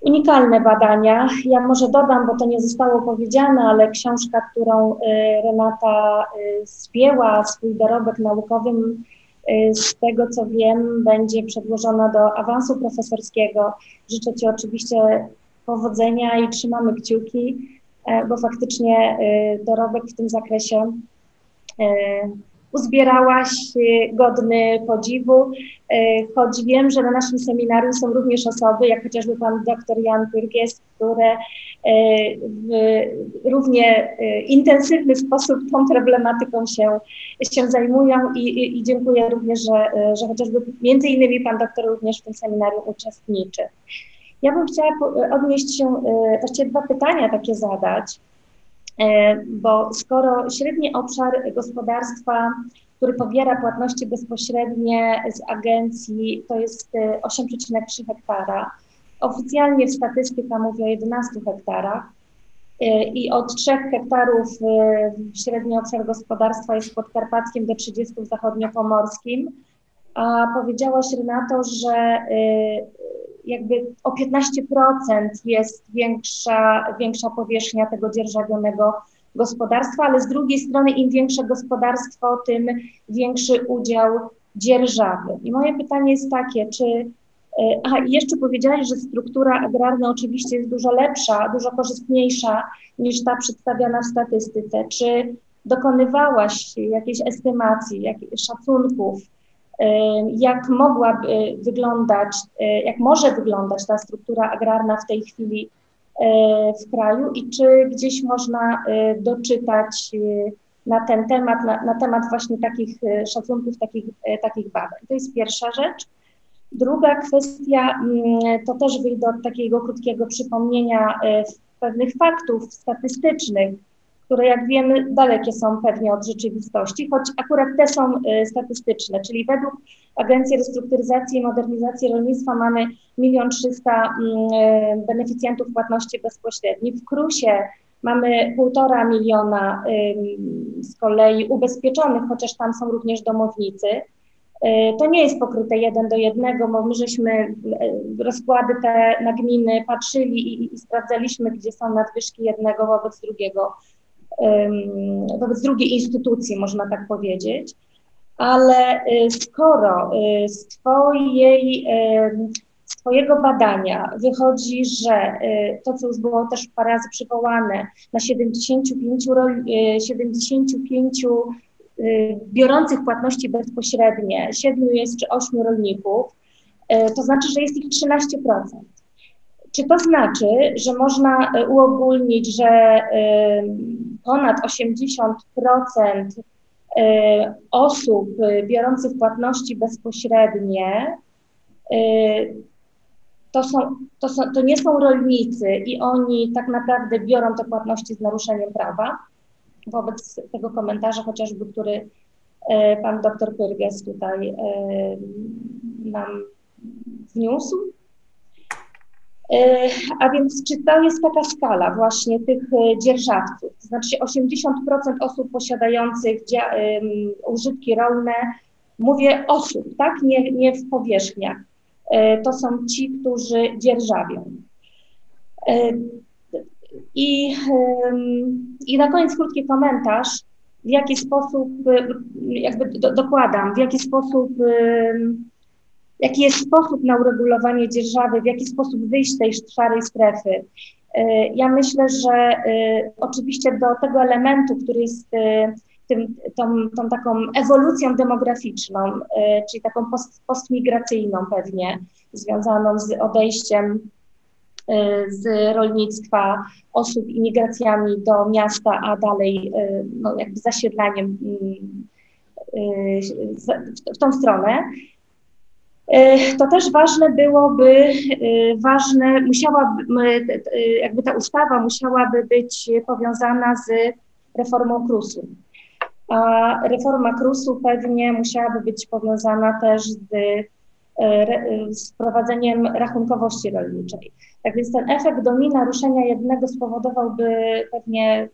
Unikalne badania. Ja może dodam, bo to nie zostało powiedziane, ale książka, którą Renata spięła, swój dorobek naukowy, z tego co wiem, będzie przedłożona do awansu profesorskiego. Życzę Ci oczywiście powodzenia i trzymamy kciuki. E, bo faktycznie e, dorobek w tym zakresie e, uzbierałaś godny podziwu, choć wiem, że na naszym seminarium są również osoby, jak chociażby pan dr Jan Pyrgies, które w równie intensywny sposób tą problematyką się, się zajmują i, i dziękuję również, że, że chociażby między innymi pan doktor również w tym seminarium uczestniczy. Ja bym chciała odnieść się, e, właściwie dwa pytania takie zadać, e, bo skoro średni obszar gospodarstwa, który pobiera płatności bezpośrednie z agencji, to jest 8,3 e, hektara, oficjalnie w statystyka mówi o 11 hektarach, i od 3 hektarów średni obszar gospodarstwa jest w Podkarpackim do 30 w zachodniopomorskim. A powiedziałaś Renato, że jakby o 15% jest większa, większa powierzchnia tego dzierżawionego gospodarstwa, ale z drugiej strony im większe gospodarstwo, tym większy udział dzierżawy. I moje pytanie jest takie, czy Aha, i jeszcze powiedziałeś, że struktura agrarna oczywiście jest dużo lepsza, dużo korzystniejsza niż ta przedstawiana w statystyce. Czy dokonywałaś jakiejś estymacji, jakichś szacunków, jak mogłaby wyglądać, jak może wyglądać ta struktura agrarna w tej chwili w kraju i czy gdzieś można doczytać na ten temat, na, na temat właśnie takich szacunków, takich, takich badań. To jest pierwsza rzecz. Druga kwestia mm, to też wyjdę od takiego krótkiego przypomnienia pewnych faktów statystycznych, które jak wiemy dalekie są pewnie od rzeczywistości, choć akurat te są y, statystyczne, czyli według Agencji Restrukturyzacji i Modernizacji Rolnictwa mamy 1 300 000 beneficjentów płatności bezpośrednich. W Krusie mamy 1,5 miliona z kolei ubezpieczonych, chociaż tam są również domownicy. Y, to nie jest pokryte jeden do jednego, bo my żeśmy y, rozkłady te na gminy patrzyli i, i sprawdzaliśmy, gdzie są nadwyżki jednego wobec drugiego wobec drugiej instytucji, można tak powiedzieć. Ale y, skoro y, z, twojej, z Twojego badania wychodzi, że y, to, co już było też parę razy przywołane, na 75, 75 biorących płatności bezpośrednie, 7 jest czy 8 rolników, to znaczy, że jest ich 13%. Czy to znaczy, że można uogólnić, że ponad 80% e, osób biorących płatności bezpośrednie to, są, to, są, to nie są rolnicy i oni tak naprawdę biorą te płatności z naruszeniem prawa? Wobec tego komentarza chociażby, który pan doktor Pyrges tutaj nam wniósł, a więc czy to jest taka skala właśnie tych e, dzierżawców? To znaczy 80% osób posiadających użytki rolne, mówię osób, tak, nie, nie w powierzchniach, e, to są ci, którzy dzierżawią. I, I na koniec krótki komentarz, w jaki sposób, jakby do, dokładam, w jaki sposób jaki jest sposób na uregulowanie dzierżawy, w jaki sposób wyjść z tej szarej strefy. E, ja myślę, że e, oczywiście do tego elementu, który jest e, tym, tą, tą taką ewolucją demograficzną, czyli taką post, postmigracyjną pewnie, związaną z odejściem z rolnictwa osób imigracjami do miasta, a dalej no, jakby zasiedlaniem mm, w tą stronę. E, to też ważne byłoby, e, ważne, musiałaby, e, jakby ta ustawa musiałaby być powiązana z reformą KRUS-u. A reforma KRUS-u pewnie musiałaby być powiązana też z, z wprowadzeniem rachunkowości rolniczej. Tak więc ten efekt domina ruszenia jednego spowodowałby pewnie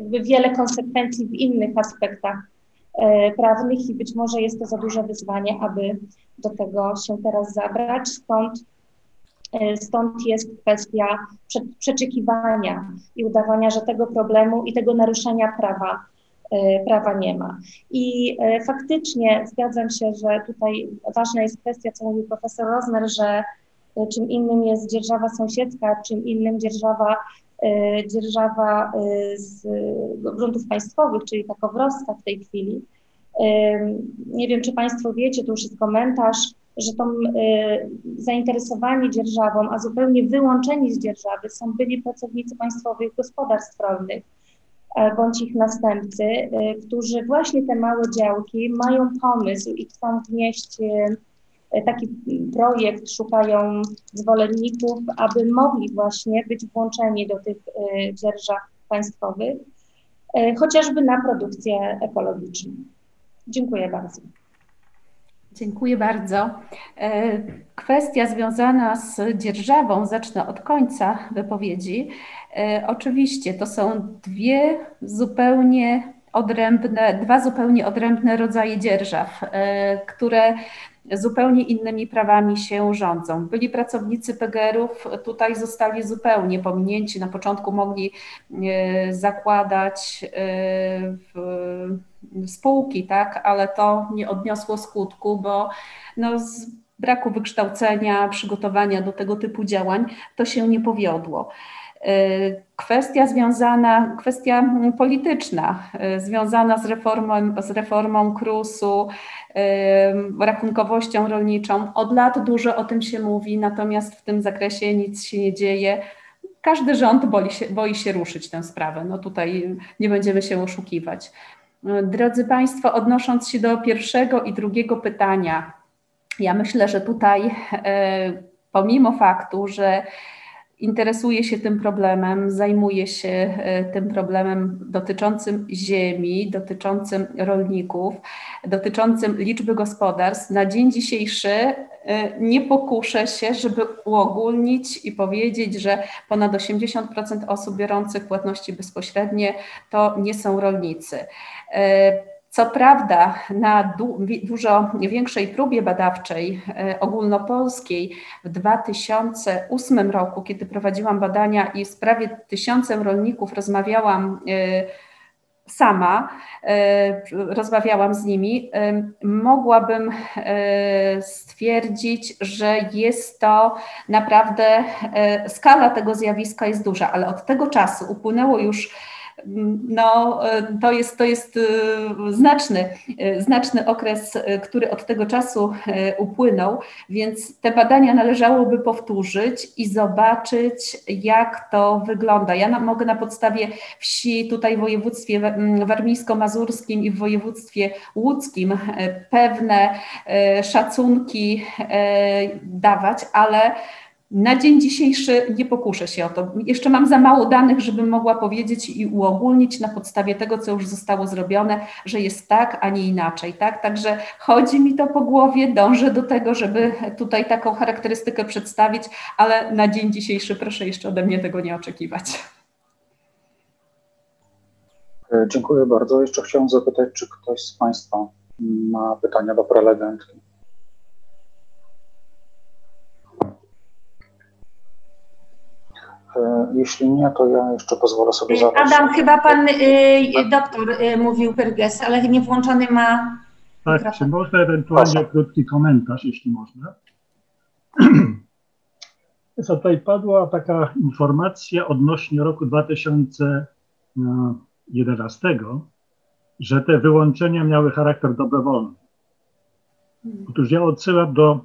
jakby wiele konsekwencji w innych aspektach prawnych i być może jest to za duże wyzwanie, aby do tego się teraz zabrać. Stąd, e, stąd jest kwestia przeczekiwania i udawania, że tego problemu i tego naruszenia prawa, e, prawa nie ma. I faktycznie zgadzam się, że tutaj ważna jest kwestia, co mówił profesor Rozner, że czym innym jest dzierżawa sąsiedzka, czym innym dzierżawa E, dzierżawa e, z gruntów państwowych, czyli ta Kowrowska w tej chwili. E, nie wiem, czy Państwo wiecie, to już jest komentarz, że tą zainteresowani dzierżawą, a zupełnie wyłączeni z dzierżawy są byli pracownicy państwowych gospodarstw rolnych bądź ich następcy, którzy właśnie te małe działki mają pomysł i chcą wnieść taki projekt, szukają zwolenników, aby mogli właśnie być włączeni do tych e, dzierżaw państwowych, e, chociażby na produkcję ekologiczną. Dziękuję bardzo. Dziękuję bardzo. E, kwestia związana z dzierżawą, zacznę od końca wypowiedzi. Oczywiście to są dwie zupełnie odrębne, dwa zupełnie odrębne rodzaje dzierżaw, które zupełnie innymi prawami się rządzą. Byli pracownicy PGR-ów tutaj zostali zupełnie pominięci. Na początku mogli e, zakładać e, spółki, tak, ale to nie odniosło skutku, bo no, braku wykształcenia, przygotowania do tego typu działań, to się nie powiodło. Kwestia związana, kwestia polityczna, związana z reformą, z reformą KRUS-u, rachunkowością rolniczą. Od lat dużo o tym się mówi, natomiast w tym zakresie nic się nie dzieje. Każdy rząd boi się, boi się ruszyć tę sprawę. No tutaj nie będziemy się oszukiwać. Drodzy Państwo, odnosząc się do pierwszego i drugiego pytania, ja myślę, że tutaj e, pomimo faktu, że interesuje się tym problemem, zajmuje się e, tym problemem dotyczącym ziemi, dotyczącym rolników, dotyczącym liczby gospodarstw. Na dzień dzisiejszy e, nie pokuszę się, żeby uogólnić i powiedzieć, że ponad 80% osób biorących płatności bezpośrednie to nie są rolnicy. Co prawda, na du dużo większej próbie badawczej e, ogólnopolskiej w 2008 roku, kiedy prowadziłam badania i z prawie tysiącem rolników rozmawiałam e, sama, e, rozmawiałam z nimi, mogłabym stwierdzić, że jest to naprawdę, skala tego zjawiska jest duża, ale od tego czasu upłynęło już no, to jest, to jest y, znaczny, y, znaczny okres, y, który od tego czasu upłynął, więc te badania należałoby powtórzyć i zobaczyć, jak to wygląda. Ja mogę na podstawie wsi tutaj w województwie warmińsko-mazurskim i w województwie łódzkim pewne szacunki dawać, ale na dzień dzisiejszy nie pokuszę się o to. Jeszcze mam za mało danych, żebym mogła powiedzieć i uogólnić na podstawie tego, co już zostało zrobione, że jest tak, a nie inaczej. Tak? Także chodzi mi to po głowie, dążę do tego, żeby tutaj taką charakterystykę przedstawić, ale na dzień dzisiejszy proszę jeszcze ode mnie tego nie oczekiwać. E, dziękuję bardzo. Jeszcze chciałem zapytać, czy ktoś z Państwa ma pytania do prelegentki. Jeśli nie, to ja jeszcze pozwolę sobie zadać. Adam, chyba pan y, doktor y, mówił Perges, ale nie włączony ma. Tak, mikrofon. czy można ewentualnie Proszę. krótki komentarz, jeśli można? Tutaj padła taka informacja odnośnie roku 2011, że te wyłączenia miały charakter dobrowolny. Hmm. Otóż ja odsyłam do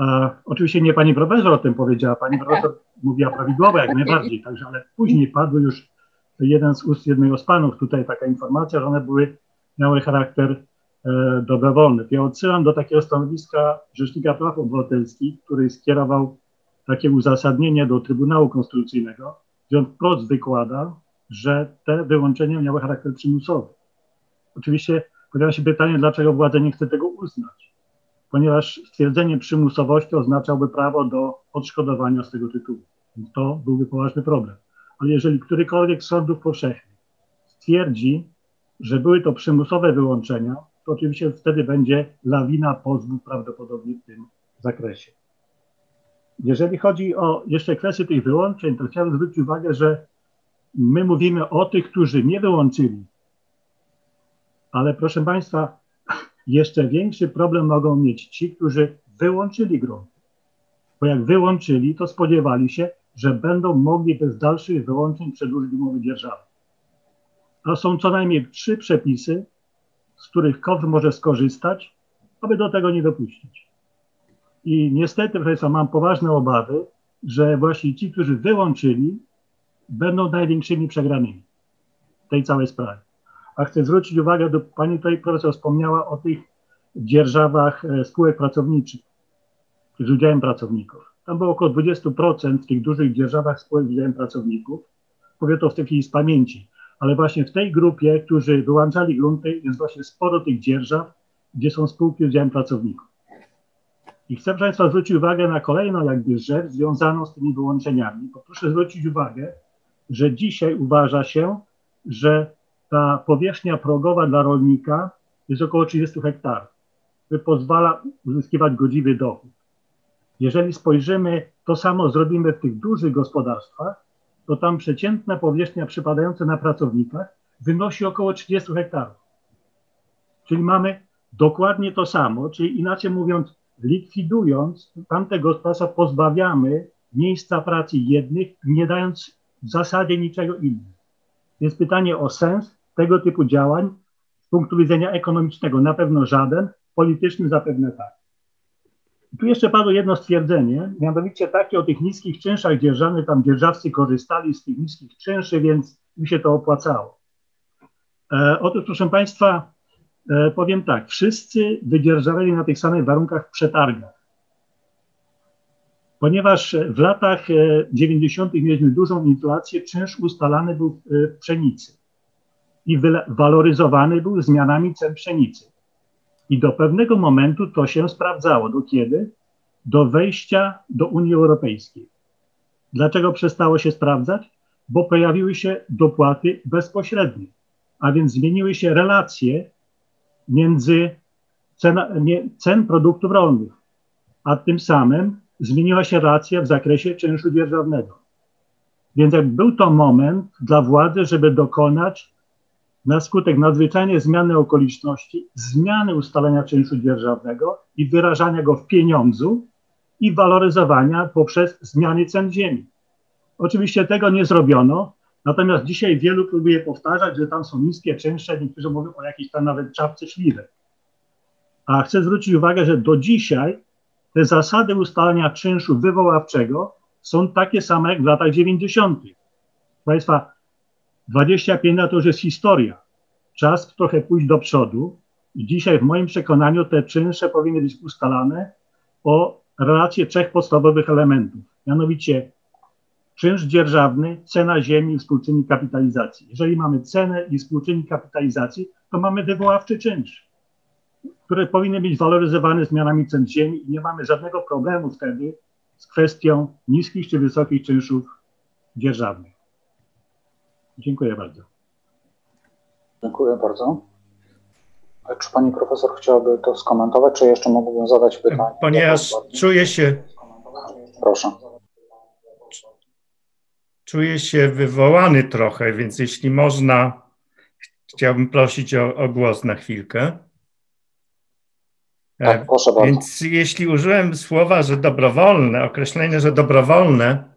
a, oczywiście nie pani profesor o tym powiedziała, pani profesor mówiła prawidłowo jak najbardziej, także, ale później padły już jeden z ust jednego z panów tutaj taka informacja, że one były, miały charakter e, dobrowolny. Ja odsyłam do takiego stanowiska Rzecznika Praw Obywatelskich, który skierował takie uzasadnienie do Trybunału Konstytucyjnego, gdzie on wprost wykłada, że te wyłączenia miały charakter przymusowy. Oczywiście pojawia się pytanie, dlaczego władza nie chce tego uznać ponieważ stwierdzenie przymusowości oznaczałby prawo do odszkodowania z tego tytułu. To byłby poważny problem. Ale jeżeli którykolwiek z sądów powszechnych stwierdzi, że były to przymusowe wyłączenia, to oczywiście wtedy będzie lawina pozwów prawdopodobnie w tym zakresie. Jeżeli chodzi o jeszcze kwestię tych wyłączeń, to chciałbym zwrócić uwagę, że my mówimy o tych, którzy nie wyłączyli. Ale proszę Państwa, jeszcze większy problem mogą mieć ci, którzy wyłączyli grunt. Bo jak wyłączyli, to spodziewali się, że będą mogli bez dalszych wyłączeń przedłużyć umowę dzierżawy. A są co najmniej trzy przepisy, z których KOWR może skorzystać, aby do tego nie dopuścić. I niestety, proszę Państwa, mam poważne obawy, że właśnie ci, którzy wyłączyli, będą największymi przegranymi tej całej sprawie. A chcę zwrócić uwagę, do pani tutaj profesor wspomniała o tych dzierżawach e, spółek pracowniczych z udziałem pracowników. Tam było około 20% w tych dużych dzierżawach spółek z udziałem pracowników. Powiem to w tej chwili z pamięci. Ale właśnie w tej grupie, którzy wyłączali grunty, jest właśnie sporo tych dzierżaw, gdzie są spółki z udziałem pracowników. I chcę Państwa zwrócić uwagę na kolejną jakby rzecz związaną z tymi wyłączeniami. Bo proszę zwrócić uwagę, że dzisiaj uważa się, że ta powierzchnia progowa dla rolnika jest około 30 hektarów, który pozwala uzyskiwać godziwy dochód. Jeżeli spojrzymy, to samo zrobimy w tych dużych gospodarstwach, to tam przeciętna powierzchnia przypadająca na pracownikach wynosi około 30 hektarów. Czyli mamy dokładnie to samo, czyli inaczej mówiąc, likwidując tamte gospodarstwa, pozbawiamy miejsca pracy jednych, nie dając w zasadzie niczego innego. Więc pytanie o sens tego typu działań z punktu widzenia ekonomicznego na pewno żaden, polityczny zapewne tak. I tu jeszcze padło jedno stwierdzenie, mianowicie takie o tych niskich czynszach dzierżawnych, tam dzierżawcy korzystali z tych niskich czynszy, więc mi się to opłacało. E, otóż, proszę Państwa, e, powiem tak, wszyscy wydzierżawali na tych samych warunkach w przetargach. Ponieważ w latach 90. E, mieliśmy dużą inflację, czynsz ustalany był w pszenicy i waloryzowany był zmianami cen pszenicy. I do pewnego momentu to się sprawdzało. Do kiedy? Do wejścia do Unii Europejskiej. Dlaczego przestało się sprawdzać? Bo pojawiły się dopłaty bezpośrednie, a więc zmieniły się relacje między cena, nie, cen produktów rolnych, a tym samym zmieniła się relacja w zakresie czynszu dzierżawnego. Więc był to moment dla władzy, żeby dokonać na skutek nadzwyczajnej zmiany okoliczności, zmiany ustalenia czynszu dzierżawnego i wyrażania go w pieniądzu i waloryzowania poprzez zmiany cen ziemi. Oczywiście tego nie zrobiono, natomiast dzisiaj wielu próbuje powtarzać, że tam są niskie czynsze, niektórzy mówią o jakiejś tam nawet czapce śliwek. A chcę zwrócić uwagę, że do dzisiaj te zasady ustalania czynszu wywoławczego są takie same jak w latach 90. Państwa, 25 lat to już jest historia. Czas trochę pójść do przodu i dzisiaj w moim przekonaniu te czynsze powinny być ustalane o relację trzech podstawowych elementów. Mianowicie czynsz dzierżawny, cena ziemi i współczynnik kapitalizacji. Jeżeli mamy cenę i współczynnik kapitalizacji, to mamy wywoławczy czynsz, który powinien być waloryzowany zmianami cen ziemi i nie mamy żadnego problemu wtedy z kwestią niskich czy wysokich czynszów dzierżawnych. Dziękuję bardzo. Dziękuję bardzo. Czy pani profesor chciałaby to skomentować, czy jeszcze mógłbym zadać pytanie? Ponieważ czuję się. Proszę. Czuję się wywołany trochę, więc jeśli można, chciałbym prosić o, o głos na chwilkę. Tak, proszę bardzo. Więc jeśli użyłem słowa, że dobrowolne, określenie, że dobrowolne,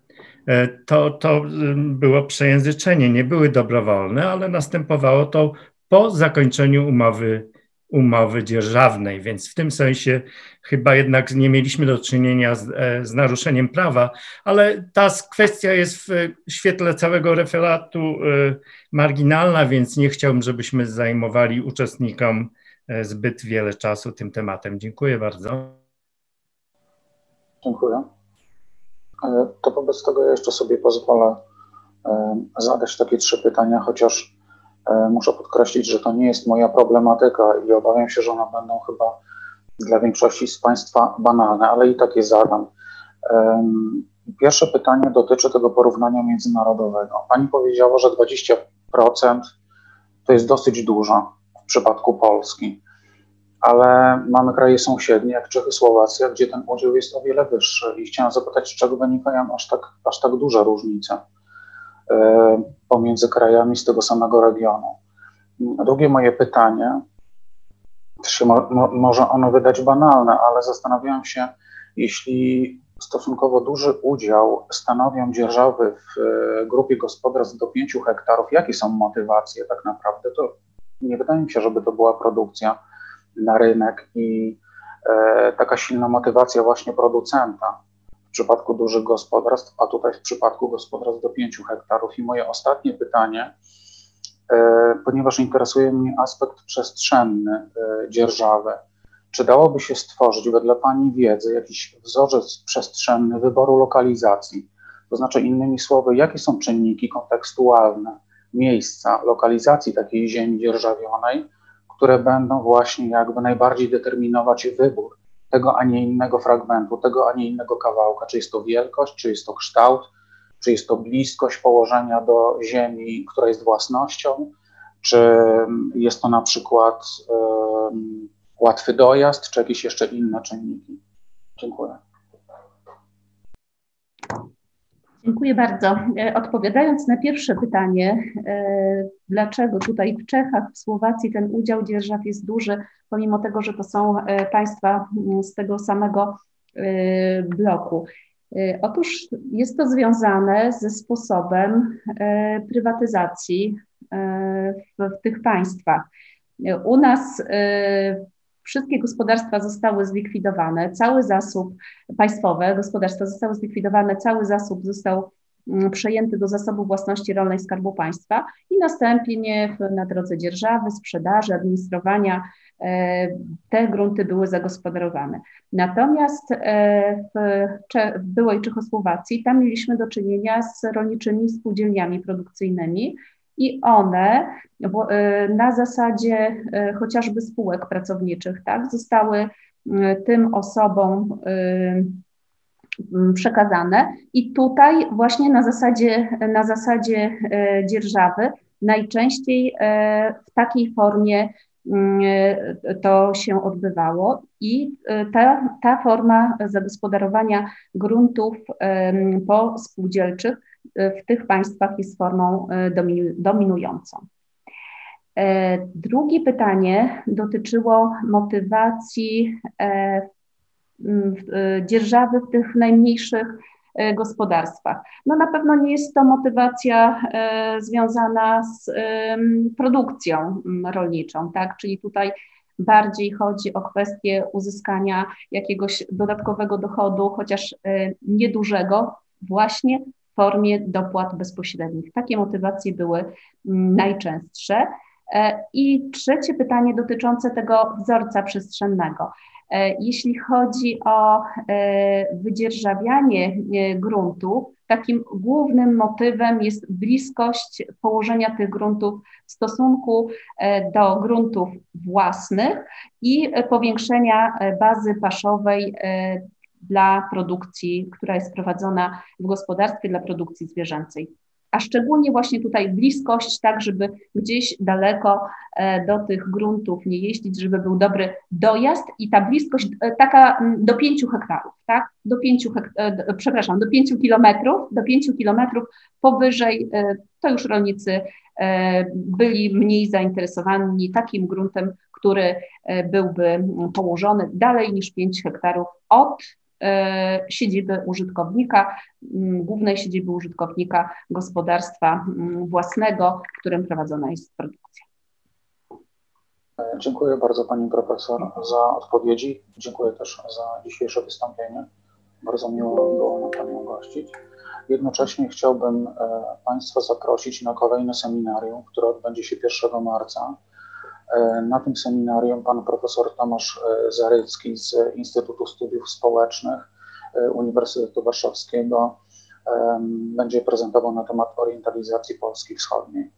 to, to było przejęzyczenie, nie były dobrowolne, ale następowało to po zakończeniu umowy, umowy dzierżawnej, więc w tym sensie chyba jednak nie mieliśmy do czynienia z, e, z naruszeniem prawa, ale ta kwestia jest w świetle całego referatu e, marginalna, więc nie chciałbym, żebyśmy zajmowali uczestnikom zbyt wiele czasu tym tematem. Dziękuję bardzo. Dziękuję. To wobec tego jeszcze sobie pozwolę zadać takie trzy pytania, chociaż muszę podkreślić, że to nie jest moja problematyka i obawiam się, że one będą chyba dla większości z Państwa banalne, ale i tak je zadam. Pierwsze pytanie dotyczy tego porównania międzynarodowego. Pani powiedziała, że 20% to jest dosyć dużo w przypadku Polski ale mamy kraje sąsiednie, jak Czechy, Słowacja, gdzie ten udział jest o wiele wyższy. I chciałem zapytać, z czego wynikają aż tak, aż tak duże różnice y, pomiędzy krajami z tego samego regionu. Drugie moje pytanie, się mo, mo, może ono wydać banalne, ale zastanawiałem się, jeśli stosunkowo duży udział stanowią dzierżawy w y, grupie gospodarstw do 5 hektarów, jakie są motywacje tak naprawdę, to nie wydaje mi się, żeby to była produkcja na rynek i e, taka silna motywacja właśnie producenta w przypadku dużych gospodarstw, a tutaj w przypadku gospodarstw do 5 hektarów. I moje ostatnie pytanie, e, ponieważ interesuje mnie aspekt przestrzenny e, dzierżawy, czy dałoby się stworzyć wedle Pani wiedzy jakiś wzorzec przestrzenny wyboru lokalizacji? To znaczy, innymi słowy, jakie są czynniki kontekstualne miejsca lokalizacji takiej ziemi dzierżawionej, które będą właśnie jakby najbardziej determinować wybór tego, a nie innego fragmentu, tego, a nie innego kawałka. Czy jest to wielkość, czy jest to kształt, czy jest to bliskość położenia do ziemi, która jest własnością, czy jest to na przykład łatwy dojazd, czy jakieś jeszcze inne czynniki. Dziękuję. Dziękuję bardzo. E, odpowiadając na pierwsze pytanie, e, dlaczego tutaj w Czechach, w Słowacji ten udział dzierżaw jest duży, pomimo tego, że to są e, państwa mm, z tego samego bloku. Otóż jest to związane ze sposobem prywatyzacji w, tych państwach. U nas Wszystkie gospodarstwa zostały zlikwidowane, cały zasób państwowe, gospodarstwa zostały zlikwidowane, cały zasób został mm, przejęty do zasobu własności rolnej Skarbu Państwa i następnie na drodze dzierżawy, sprzedaży, administrowania e, te grunty były zagospodarowane. Natomiast e, w, w byłej Czechosłowacji tam mieliśmy do czynienia z rolniczymi spółdzielniami produkcyjnymi, i one e, na zasadzie e, chociażby spółek pracowniczych, tak, zostały e, tym osobom przekazane. I tutaj właśnie na zasadzie, na zasadzie dzierżawy najczęściej w takiej formie to się odbywało. I ta, ta forma zagospodarowania gruntów pospółdzielczych w tych państwach jest formą e, dominującą. E, drugie pytanie dotyczyło motywacji e, dzierżawy w tych najmniejszych gospodarstwach. No na pewno nie jest to motywacja związana z produkcją rolniczą, tak? Czyli tutaj bardziej chodzi o kwestię uzyskania jakiegoś dodatkowego dochodu, chociaż niedużego, właśnie formie dopłat bezpośrednich. Takie motywacje były mm, najczęstsze. E, I trzecie pytanie dotyczące tego wzorca przestrzennego. E, jeśli chodzi o e, wydzierżawianie gruntów, takim głównym motywem jest bliskość położenia tych gruntów w stosunku do gruntów własnych i powiększenia bazy paszowej dla produkcji, która jest prowadzona w gospodarstwie dla produkcji zwierzęcej. A szczególnie właśnie tutaj bliskość, tak żeby gdzieś daleko e, do tych gruntów nie jeździć, żeby był dobry dojazd i ta bliskość e, taka do 5 hektarów, tak? Do 5 hektarów, przepraszam, do 5 kilometrów, do 5 kilometrów powyżej e, to już rolnicy byli mniej zainteresowani takim gruntem, który byłby położony dalej niż 5 hektarów od E, siedziby użytkownika, głównej siedziby użytkownika gospodarstwa własnego, w którym prowadzona jest produkcja. Dziękuję bardzo Pani Profesor za odpowiedzi. Dziękuję też za dzisiejsze wystąpienie. Bardzo miło było na Panią gościć. Jednocześnie chciałbym e, Państwa zaprosić na kolejne seminarium, które odbędzie się 1 marca E, na tym seminarium pan profesor Tomasz e, Zarycki z Instytutu Studiów Społecznych e, Uniwersytetu Warszawskiego będzie prezentował na temat orientalizacji Polski Wschodniej.